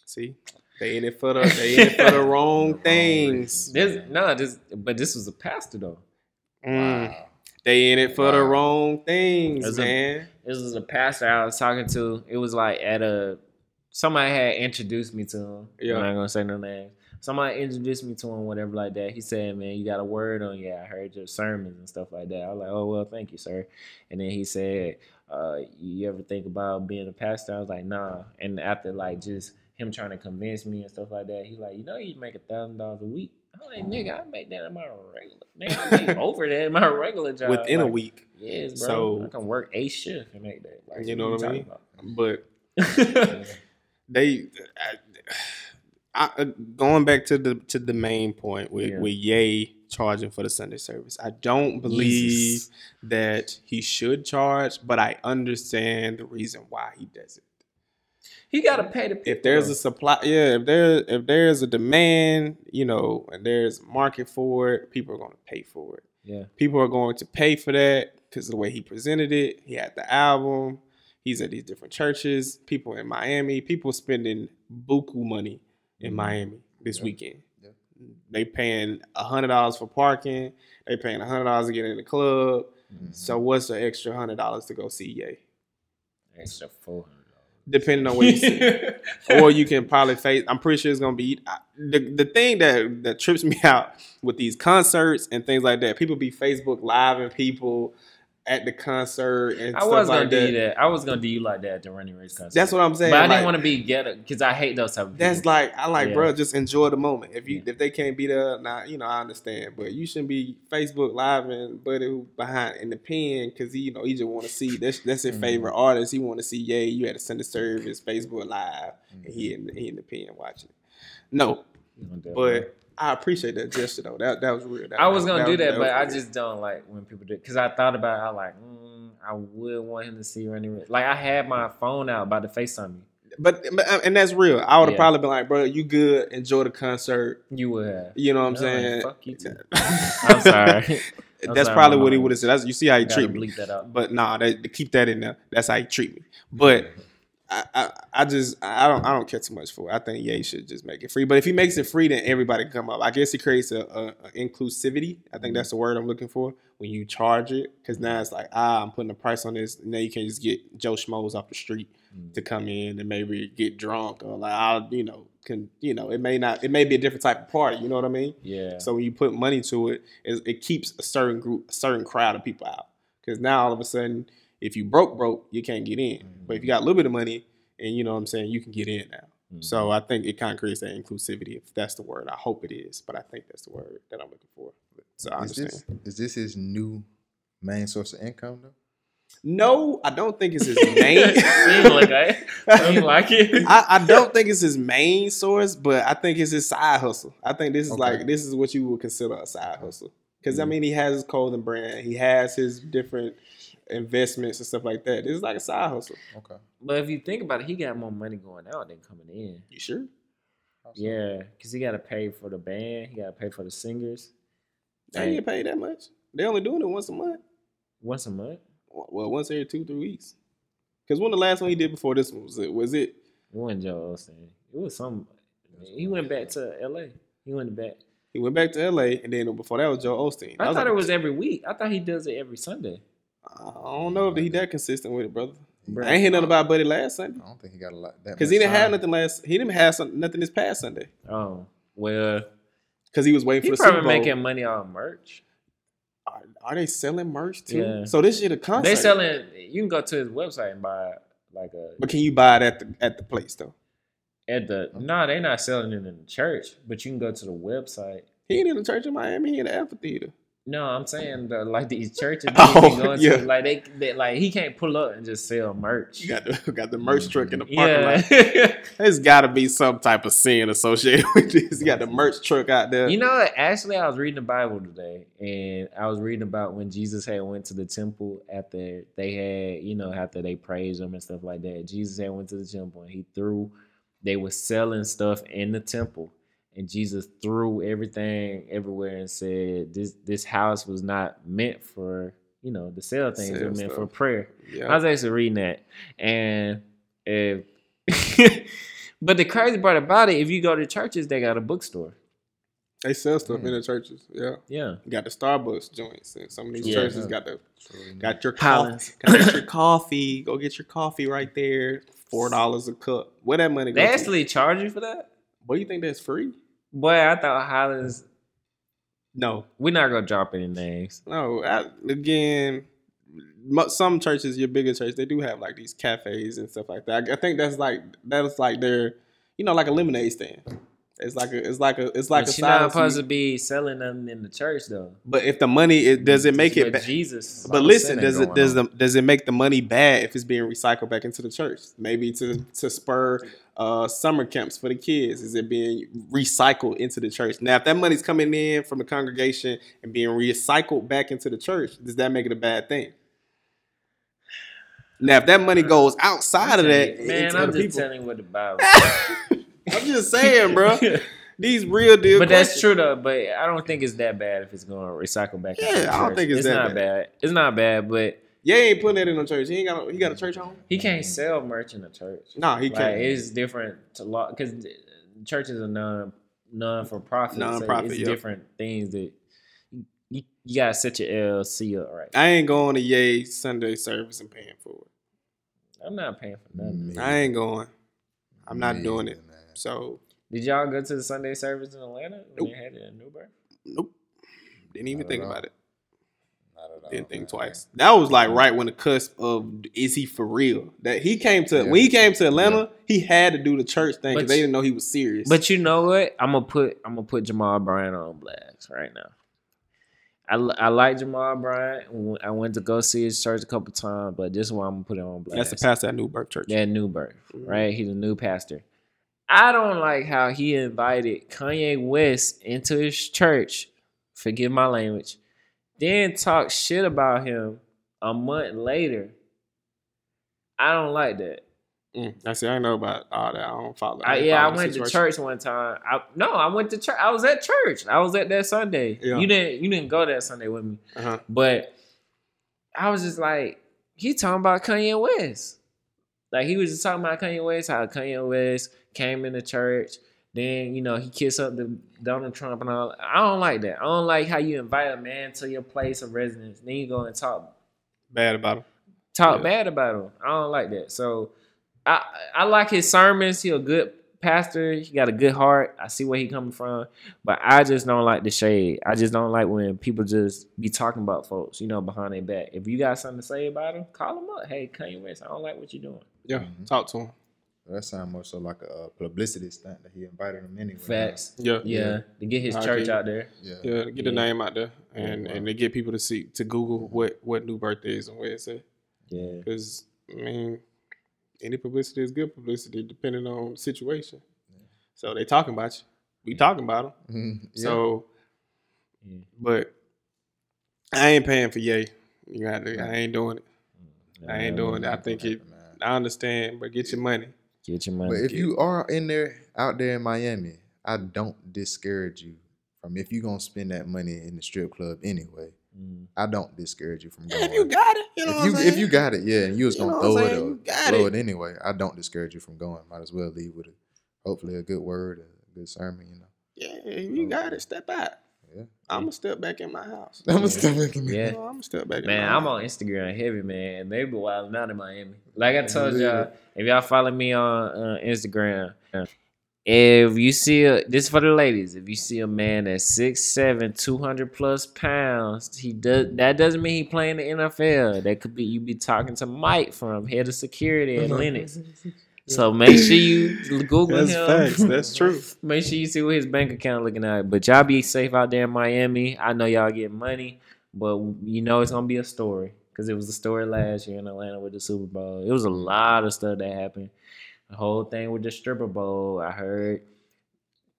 S1: See, they in it for the they in it for the wrong things.
S2: This no, this but this was a pastor though.
S1: Mm,
S5: Wow.
S1: they in it for the wrong things,
S2: That's a-
S1: man.
S2: This was a pastor I was talking to. It was like at a somebody had introduced me to him.
S1: Yeah.
S2: I'm not gonna say no names. Somebody introduced me to him, whatever like that. He said, "Man, you got a word on you. I heard your sermons and stuff like that." I was like, "Oh well, thank you, sir." And then he said, uh, "You ever think about being a pastor?" I was like, "Nah." And after like just him trying to convince me and stuff like that, he's like, "You know, you make a thousand dollars a week." I'm like, "Nigga, I make that in my regular. Man, I make over that in my regular job
S1: Within a week,
S2: Yes, bro.
S1: So-
S2: I can work a shift and make that. Like,
S1: You know what I mean?
S2: talking
S1: but they, I, I, uh, going back to the to the main point with
S2: Yeah.
S1: with Ye charging for the Sunday service, I don't believe
S2: Jesus.
S1: that he should charge, but I understand the reason why he does it.
S2: He got to pay the people.
S1: If there's a supply, yeah, if there if there's a demand, you know, and there's market for it, people are going to pay for it.
S2: yeah,
S1: People are going to pay for that because of the way he presented it. He had the album. He's at these different churches. People in Miami. People spending buku money in
S2: Mhm.
S1: Miami this
S5: Yeah.
S1: weekend.
S5: Yeah.
S1: They paying a hundred dollars for parking. They paying a hundred dollars to get in the club.
S5: Mhm.
S1: So what's the extra hundred dollars to go see Ye?
S2: extra four hundred
S1: Depending on what you see. or you can probably face. I'm pretty sure it's gonna be I- the the thing that that trips me out with these concerts and things like that. People be Facebook live and people at the concert and
S2: I was gonna
S1: like
S2: do
S1: that.
S2: that. I was gonna do you like that at the Roddy Ricch concert.
S1: That's what I'm saying.
S2: But I
S1: like,
S2: didn't want to be ghetto because I hate those type of people.
S1: That's like I like,
S2: Yeah.
S1: bro. Just enjoy the moment. If you
S2: Yeah.
S1: if they can't be there, now you know I understand. But you shouldn't be Facebook live and buddy who behind in the pen because he you know he just want to see that's that's his
S5: Mhm.
S1: favorite artist. He want to see Yay. You had to send a service Facebook live and
S5: Mm-hmm.
S1: he in he in the pen watching it. No,
S2: You know, that-
S1: but I appreciate that gesture though. That that was real. That,
S2: I was gonna do that,
S1: was
S2: but I just don't like when people do. Because I thought about it, I like, mm, I would want him to see Roddy Ricch. Like I had my phone out about to Facetime you.
S1: But, but and that's real. I would have
S2: Yeah.
S1: probably been like, bro, you good? Enjoy the concert.
S2: You would have.
S1: You know what I'm
S2: No,
S1: saying?
S2: Fuck you too. I'm sorry. I'm
S1: That's
S2: sorry,
S1: probably what he would have said. That's, you see how he treat me.
S2: bleep that out.
S1: But nah, that, keep that in there. That's how he treat me. But I, I, I just I don't I don't care too much for it. I think Ye should just make it free. But if he makes it free, then everybody can come up. I guess he creates a, a, a inclusivity. I think that's the word I'm looking for when you charge it. Because now it's like ah, I'm putting a price on this. Now you can just get Joe Schmoes off the street
S2: Mm.
S1: to come in and maybe get drunk or like I'll you know can you know it may not it may be a different type of party. You know what I mean?
S2: Yeah.
S1: So when you put money to it, it, it keeps a certain group, a certain crowd of people out. Because now all of a sudden, if you broke, broke, you can't get in. But if you got a little bit of money, and you know what I'm saying, you can get in now.
S2: Mhm.
S1: So I think it kind of creates that inclusivity, if that's the word. I hope it is, but I think that's the word that I'm looking for. So I
S5: Is
S1: understand.
S5: this is this his new main source of income though?
S1: No, I don't think it's his main.
S2: Seems like that. Seems like it.
S1: I, I don't think it's his main source, but I think it's his side hustle. I think this is
S5: Okay.
S1: like this is what you would consider a side hustle. Because I
S5: Mhm.
S1: mean, he has his clothing brand, he has his different investments and stuff like that. This is like a side hustle.
S5: Okay.
S2: But if you think about it, he got more money going out than coming in.
S1: You sure?
S2: Yeah, because he got to pay for the band. He got to pay for the singers.
S1: They ain't get paid that much. They only doing it once a month.
S2: Once a month.
S1: Well, once every two, three weeks. Because when the last one he did before this one was it? Was it?
S2: It wasn't Joel Osteen. It was some. He went back to L.A. He went back.
S1: He went back to L.A. and then before that was Joel Osteen.
S2: I
S1: That
S2: thought
S1: like-
S2: it was every week. I thought he does it every Sunday.
S1: I don't know if he that consistent with it, brother.
S2: Bruh.
S1: I ain't hear nothing about Buddy last Sunday
S5: I don't think he got a lot that
S1: because he didn't have nothing last. He didn't have some, nothing this past Sunday
S2: Oh well,
S1: because he was waiting
S2: he
S1: for the Super
S2: probably
S1: Bowl.
S2: making money on merch.
S1: Are, are they selling merch too?
S2: Yeah.
S1: So this shit a concert.
S2: They selling. You can go to his website and buy like a
S1: but can you buy it at the at the place though?
S2: at the. No, they not selling it in the church, but you can go to the website.
S1: He ain't in the church in Miami. He in the amphitheater.
S2: No, I'm saying the, like these churches
S1: Oh,
S2: going
S1: yeah.
S2: to, like they, they like he can't pull up and just sell merch.
S1: You got the got the merch truck in the mm-hmm. parking lot. There's got to be some type of sin associated with this. You got the merch truck out there.
S2: You know, actually, I was reading the Bible today, and I was reading about when Jesus had went to the temple after they had, you know, after they praised him and stuff like that. Jesus had went to the temple, and he threw. They were selling stuff in the temple, and Jesus threw everything everywhere and said, "This this house was not meant for." You know, to sell things, it was meant for
S1: stuff.
S2: prayer. I was actually reading that, and if, but the crazy part about it, if you go to churches, they got a bookstore.
S1: They sell stuff
S2: Hmm.
S1: in the churches. Yeah.
S2: Yeah,
S1: You got the Starbucks joints, and some of these
S2: Yeah.
S1: churches got the
S5: Absolutely
S1: got your
S2: Collins.
S1: coffee. Got your coffee. Go get your coffee right there. Four dollars a cup. Where that money go?
S2: they
S1: to?
S2: actually charge you for that.
S1: What do you think that's free?
S2: Boy, I thought Highlands.
S1: No,
S2: We're not gonna drop any names.
S1: no. I, again, some churches, your bigger church, they do have like these cafes and stuff like that. I, I think that's like that's like their, you know, like a lemonade stand. It's like a, it's like a, it's like
S2: but
S1: a
S2: you're not supposed to be selling nothing in the church though.
S1: But if the money, it does it make it? Ba-
S2: Jesus?
S1: but listen, does it does
S5: on.
S1: the does it make the money bad if it's being recycled back into the church? Maybe to to spur uh, summer camps for the kids. Is it being recycled into the church? Now, if that money's coming in from the congregation and being recycled back into the church, does that make it a bad thing? Now, if that money goes outside of that,
S2: man, I'm just
S1: people-
S2: telling you what the Bible.
S1: I'm just saying, bro. These real deal.
S2: but that's true though. But I don't think it's that bad if it's going to recycle back.
S1: Yeah, I don't think it's that
S2: not bad. It's not bad, but
S1: Yeah, he ain't putting that in no church. He ain't got. No, he got a church home.
S2: he can't sell merch in the church.
S1: Nah, he
S2: Like
S1: can't.
S2: it's different to law because churches are non non for profit.
S1: Non-profit,
S2: it's
S1: yep.
S2: different things that you, you gotta set your LLC up right.
S1: I ain't going to Yay Sunday service and paying for it.
S2: I'm not paying for nothing.
S5: Me
S1: I ain't going. I'm not
S5: Me
S1: doing it. So
S2: Did y'all go to the Sunday service in Atlanta when
S1: Nope.
S2: they had it in New Birth?
S1: nope. Didn't even think
S5: all.
S1: about it.
S5: All,
S1: Didn't think
S5: man.
S1: twice. That was like right when the cusp of is he for real? That he came to
S5: Yeah.
S1: when he came to Atlanta, he had to do the church thing because they didn't know he was serious.
S2: But you know what? I'm gonna put I'm gonna put Jamal Bryant on blast right now. I, I like Jamal Bryant. I went to go see his church a couple times, but this one I'm gonna put it on blast.
S1: that's the pastor at New Birth Church.
S2: That New Birth,
S1: Mhm.
S2: right? He's a new pastor. I don't like how he invited Kanye West into his church. Forgive my language. Then talk shit about him a month later. I don't like that.
S1: Mm, I see. I know about all that. I don't follow.
S2: I,
S1: don't
S2: yeah, I
S1: follow the
S2: went to church one time. I, no, I went to church. I was at church. I was at that Sunday.
S1: Yeah.
S2: You didn't. You didn't go that Sunday with me.
S1: Uh-huh.
S2: But I was just like, he talking about Kanye West. Like he was just talking about Kanye West, how Kanye West came into church. Then you know he kissed up the Donald Trump and all. I don't like that. I don't like how you invite a man to your place of residence. Then you go and talk
S1: Bad about him.
S2: talk
S1: Yeah.
S2: bad about him. I don't like that. So I I like his sermons. He a good pastor. He got a good heart. I see where he coming from. But I just don't like the shade. I just don't like when people just be talking about folks, you know, behind their back. If you got something to say about him, call him up. Hey, Kanye West, I don't like what you're doing.
S1: Yeah,
S5: Mhm.
S1: talk to him.
S5: That sounds more so like a uh, publicity stunt that he invited him anyway.
S2: Facts.
S1: Yeah,
S2: Yeah, to get his church out there.
S5: Yeah.
S1: yeah. Get the
S2: Yeah.
S1: name out there and
S5: Yeah.
S1: and to get people to see to Google what what new birthday is and where it's at.
S2: Yeah.
S1: Because I mean, any publicity is good publicity depending on the situation. So they talking about you. We talking about them.
S5: Yeah.
S1: So,
S2: Yeah.
S1: but I ain't paying for yay. You got to, I ain't doing it. I ain't doing it. I think it. I understand, but get your money.
S2: Get your money.
S5: But if you are in there, out there in Miami, I don't discourage you from if you're gonna spend that money in the strip club anyway.
S2: Mm.
S5: I don't discourage you from going.
S1: If you got it, you know
S5: if
S1: what
S5: you
S1: I'm
S5: if you got it, yeah, and you was
S1: You
S5: gonna
S1: know
S5: throw it or
S1: You
S5: throw
S1: it.
S5: it. anyway, I don't discourage you from going. Might as well leave with a hopefully a good word, a good sermon, you know.
S1: yeah, if you got it. Step out.
S5: Yeah.
S1: I'm gonna step back in my house.
S5: I'm gonna step back in
S2: Yeah.
S1: You know, I'm gonna step back.
S2: Man,
S1: in my
S2: I'm
S1: house.
S2: on Instagram heavy, man. They be wilding out in Miami. Like I told y'all, if y'all follow me on uh, Instagram, if you see a this for the ladies, if you see a man that's six seven, two hundred plus pounds, he does that doesn't mean he playing the NFL. That could be you be talking to Mike from head of security at Lenox. So make sure you Google
S1: That's
S2: him.
S1: facts. That's true.
S2: Make sure you see what his bank account looking at. But y'all be safe out there in Miami. I know y'all get money, but you know it's gonna be a story because it was a story last year in Atlanta with the Super Bowl. It was a lot of stuff that happened. The whole thing with the stripper bowl. I heard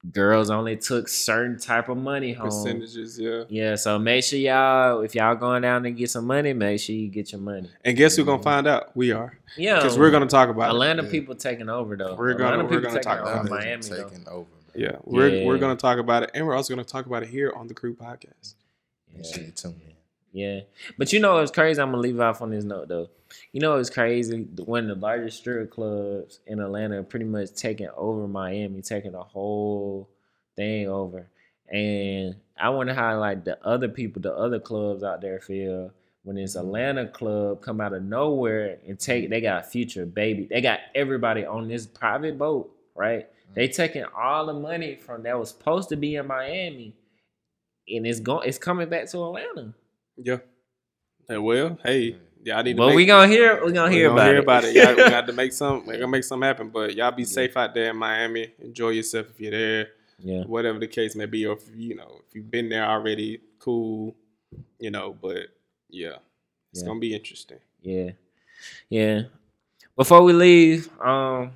S2: girls only took certain type of money home.
S1: Percentages, yeah.
S2: Yeah, so make sure y'all, if y'all going down and get some money, make sure you get your money.
S1: And guess who's gonna mm-hmm. find out? We are,
S2: Yeah,
S1: because we're gonna talk about it.
S2: Atlanta
S5: Yeah.
S2: people taking over though.
S1: We're gonna-
S2: Atlanta
S1: we're gonna talk about
S5: Atlanta's
S2: Miami though.
S5: taking over. Man.
S1: Yeah, we're we're gonna talk about it, and we're also gonna talk about it here on the Crew Podcast.
S5: Make sure you tune in.
S2: Yeah, but you know it's crazy. I'm gonna leave off on this note though. You know it's crazy. One of the largest strip clubs in Atlanta pretty much taking over Miami, taking the whole thing over. And I wonder how like the other people, the other clubs out there feel when this Atlanta club come out of nowhere and take. They got a future baby. They got everybody on this private boat, right? They mm-hmm. taking all the money from that was supposed to be in Miami, and it's going. It's coming back to Atlanta.
S1: Yeah. Hey, well, hey, y'all need to.
S2: But
S1: make,
S2: we gonna hear we gonna
S1: we
S2: hear
S1: gonna
S2: about
S1: hear
S2: it.
S1: about it. Y'all we got to make some. We gonna make something happen. But y'all be safe out there in Miami. Enjoy yourself if you're there.
S2: Yeah.
S1: whatever the case may be, or if you know if you've been there already, cool, you know. But yeah, it's
S2: Yeah.
S1: gonna be interesting.
S2: Yeah. Yeah. Before we leave, um,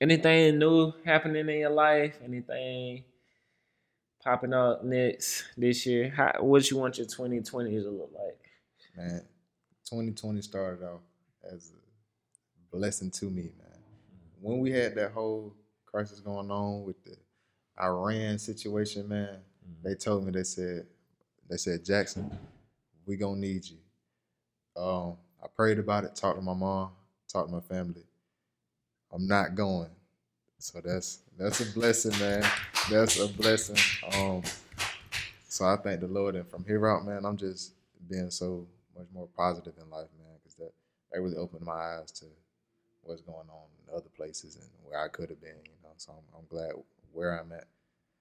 S2: anything new happening in your life? Anything popping up next this year? How what you want your 2020 to look like?
S5: man, 2020 started off as a blessing to me, man. When we had that whole crisis going on with the Iran situation, man, they told me they said they said Jackson, we gonna need you. Um, I prayed about it, talked to my mom, talked to my family. I'm not going. So that's that's a blessing, man. That's a blessing. Um, so I thank the Lord, and from here out, man, I'm just being so much more positive in life, man, because that that really opened my eyes to what's going on in other places and where I could have been, you know. So I'm, I'm glad where I'm at,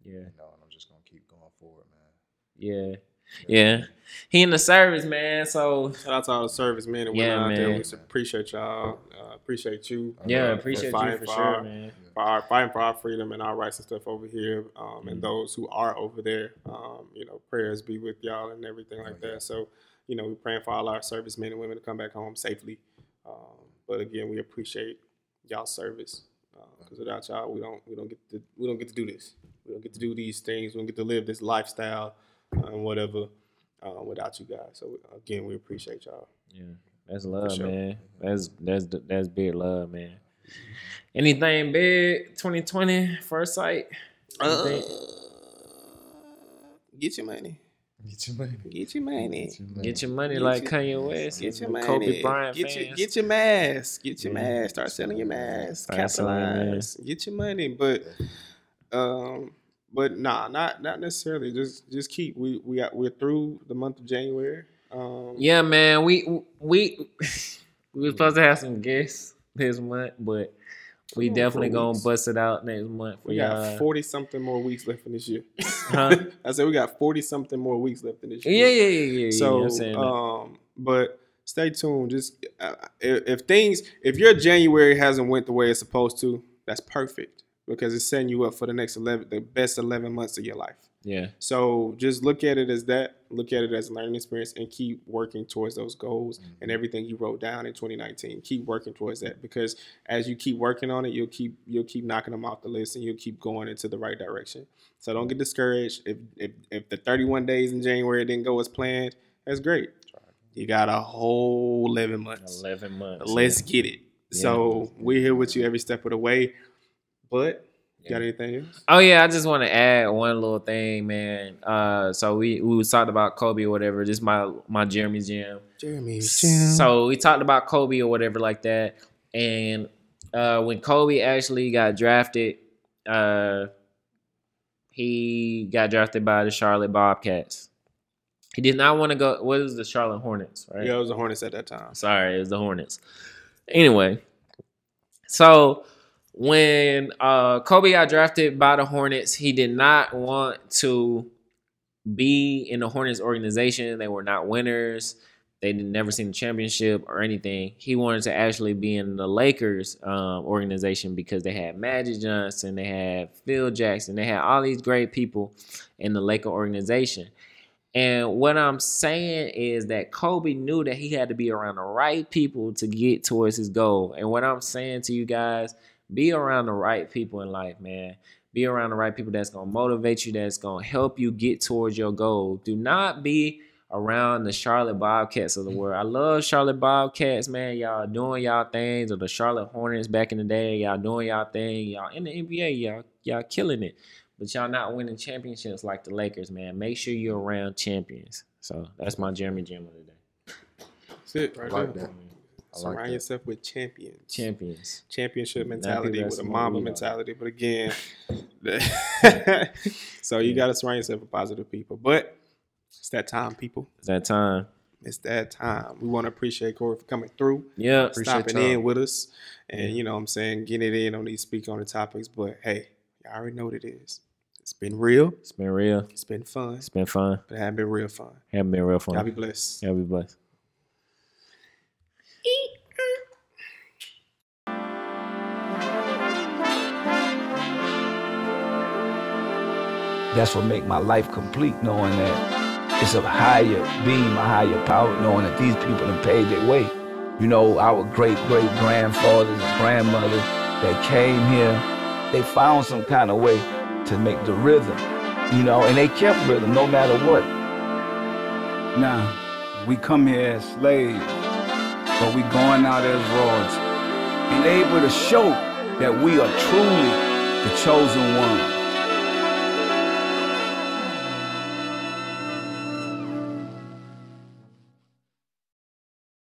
S2: Yeah.
S5: you know, and I'm just gonna keep going forward, man.
S2: Yeah. Yeah. He in the service, man. So
S1: Shout out to all the servicemen and women
S2: Yeah,
S1: out there.
S2: man.
S1: We appreciate y'all. Uh, appreciate you.
S2: yeah,
S1: uh,
S2: appreciate you for
S1: for
S2: sure,
S1: our-
S2: man.
S1: for our fighting for our freedom and our rights and stuff over here, um,
S2: Mm-hmm.
S1: and those who are over there. Um, you know, prayers be with y'all and everything like
S5: Oh, yeah.
S1: that. So, you know, we're praying for all our servicemen and women to come back home safely. Um, but again, we appreciate y'all service because without y'all, we don't we don't get to we don't get to do this. We don't get to do these things. We don't get to live this lifestyle uh, and whatever uh, without you guys. So again, we appreciate y'all.
S2: Yeah. That's love,
S1: sure.
S2: man. That's that's that's big love, man. Anything big 2020 first sight? Anything?
S1: get your money.
S5: Get your money.
S1: Get your money.
S5: Get your money.
S2: Get your money
S1: Get
S2: like
S1: your-
S2: Kanye West.
S1: Get your money.
S2: Kobe Bryant
S1: get
S2: fans.
S1: your get your mask. Get your
S2: Yeah.
S1: mask. Start selling your mask.
S2: Start selling your
S1: Capitalize. Get your money. But um but nah, not not necessarily. Just just keep we we got we're through the month of January. Um
S2: Yeah, man. We we we were supposed to have some guests this month, but we definitely gonna
S1: weeks.
S2: bust it out next month for
S1: we got forty something more weeks left in this year.
S2: Huh?
S1: I said we got forty something more weeks left in this year.
S2: yeah, yeah, yeah, yeah.
S1: So, um, but stay tuned. Just uh, if, if things, if your January hasn't went the way it's supposed to, that's perfect because it's setting you up for the next eleven, the best eleven months of your life.
S2: Yeah,
S1: So just look at it as that. Look at it as a learning experience, and keep working towards those goals and mm-hmm. everything you wrote down in 2019. Keep working towards that because as you keep working on it, you'll keep you'll keep knocking them off the list, and you'll keep going into the right direction. So don't get discouraged. If if if the 31 days in January didn't go as planned, that's great. You got a whole 11 months.
S2: eleven months.
S1: Let's get it. So we're here with you every step of the way. But got anything else?
S2: Oh yeah, I just want to add one little thing, man. Uh, so we we was talking about Kobe or whatever. This is my my Jeremy Jim.
S1: Jeremy.
S2: So we talked about Kobe or whatever like that, and uh, when Kobe actually got drafted, uh, he got drafted by the Charlotte Bobcats. He did not want to go. What is the Charlotte Hornets? Right.
S1: Yeah, it was the Hornets at that time.
S2: Sorry, it was the Hornets. Anyway, so when uh, Kobe got drafted by the Hornets, he did not want to be in the Hornets organization. They were not winners. They never seen the championship or anything. He wanted to actually be in the Lakers um, organization because they had Magic Johnson, they had Phil Jackson, they had all these great people in the Laker organization. And what I'm saying is that Kobe knew that he had to be around the right people to get towards his goal. And what I'm saying to you guys, be around the right people in life, man. Be around the right people that's going to motivate you, that's going to help you get towards your goal. Do not be around the Charlotte Bobcats of the world. I love Charlotte Bobcats, man. Y'all doing y'all things, or the Charlotte Hornets back in the day. Y'all doing y'all thing. Y'all in the NBA, y'all y'all killing it. But y'all not winning championships like the Lakers, man. Make sure you're around champions. So that's my Jeremy Jim of the day.
S1: That's it right
S5: like
S1: there.
S5: that. I
S1: Surround
S5: like
S1: yourself with champions.
S2: Champions.
S1: Championship mentality with a
S2: Mamba
S1: mentality. But again, so you got to surround yourself with positive people. But it's that time, people.
S2: It's that time.
S1: It's that time. We want to appreciate Corey for coming through,
S2: Yeah.
S5: Uh,
S1: stopping in with us, and you know what I'm saying, getting it in on these speak on the topics. But hey, y'all already know what it is. It's been real.
S2: It's been real.
S1: It's been fun.
S2: It's been fun.
S1: But it hasn't been real fun.
S2: Haven't been real fun.
S1: Y'all be blessed.
S2: Y'all be blessed.
S6: That's what make my life complete, knowing that it's a higher being, a higher power, knowing that these people have paid their way. You know, our great great grandfathers and grandmothers that came here, they found some kind of way to make the rhythm, you know, and they kept rhythm no matter what.
S7: Now, we come here as slaves, but we going out as royalty and able to show that we are truly the chosen ones.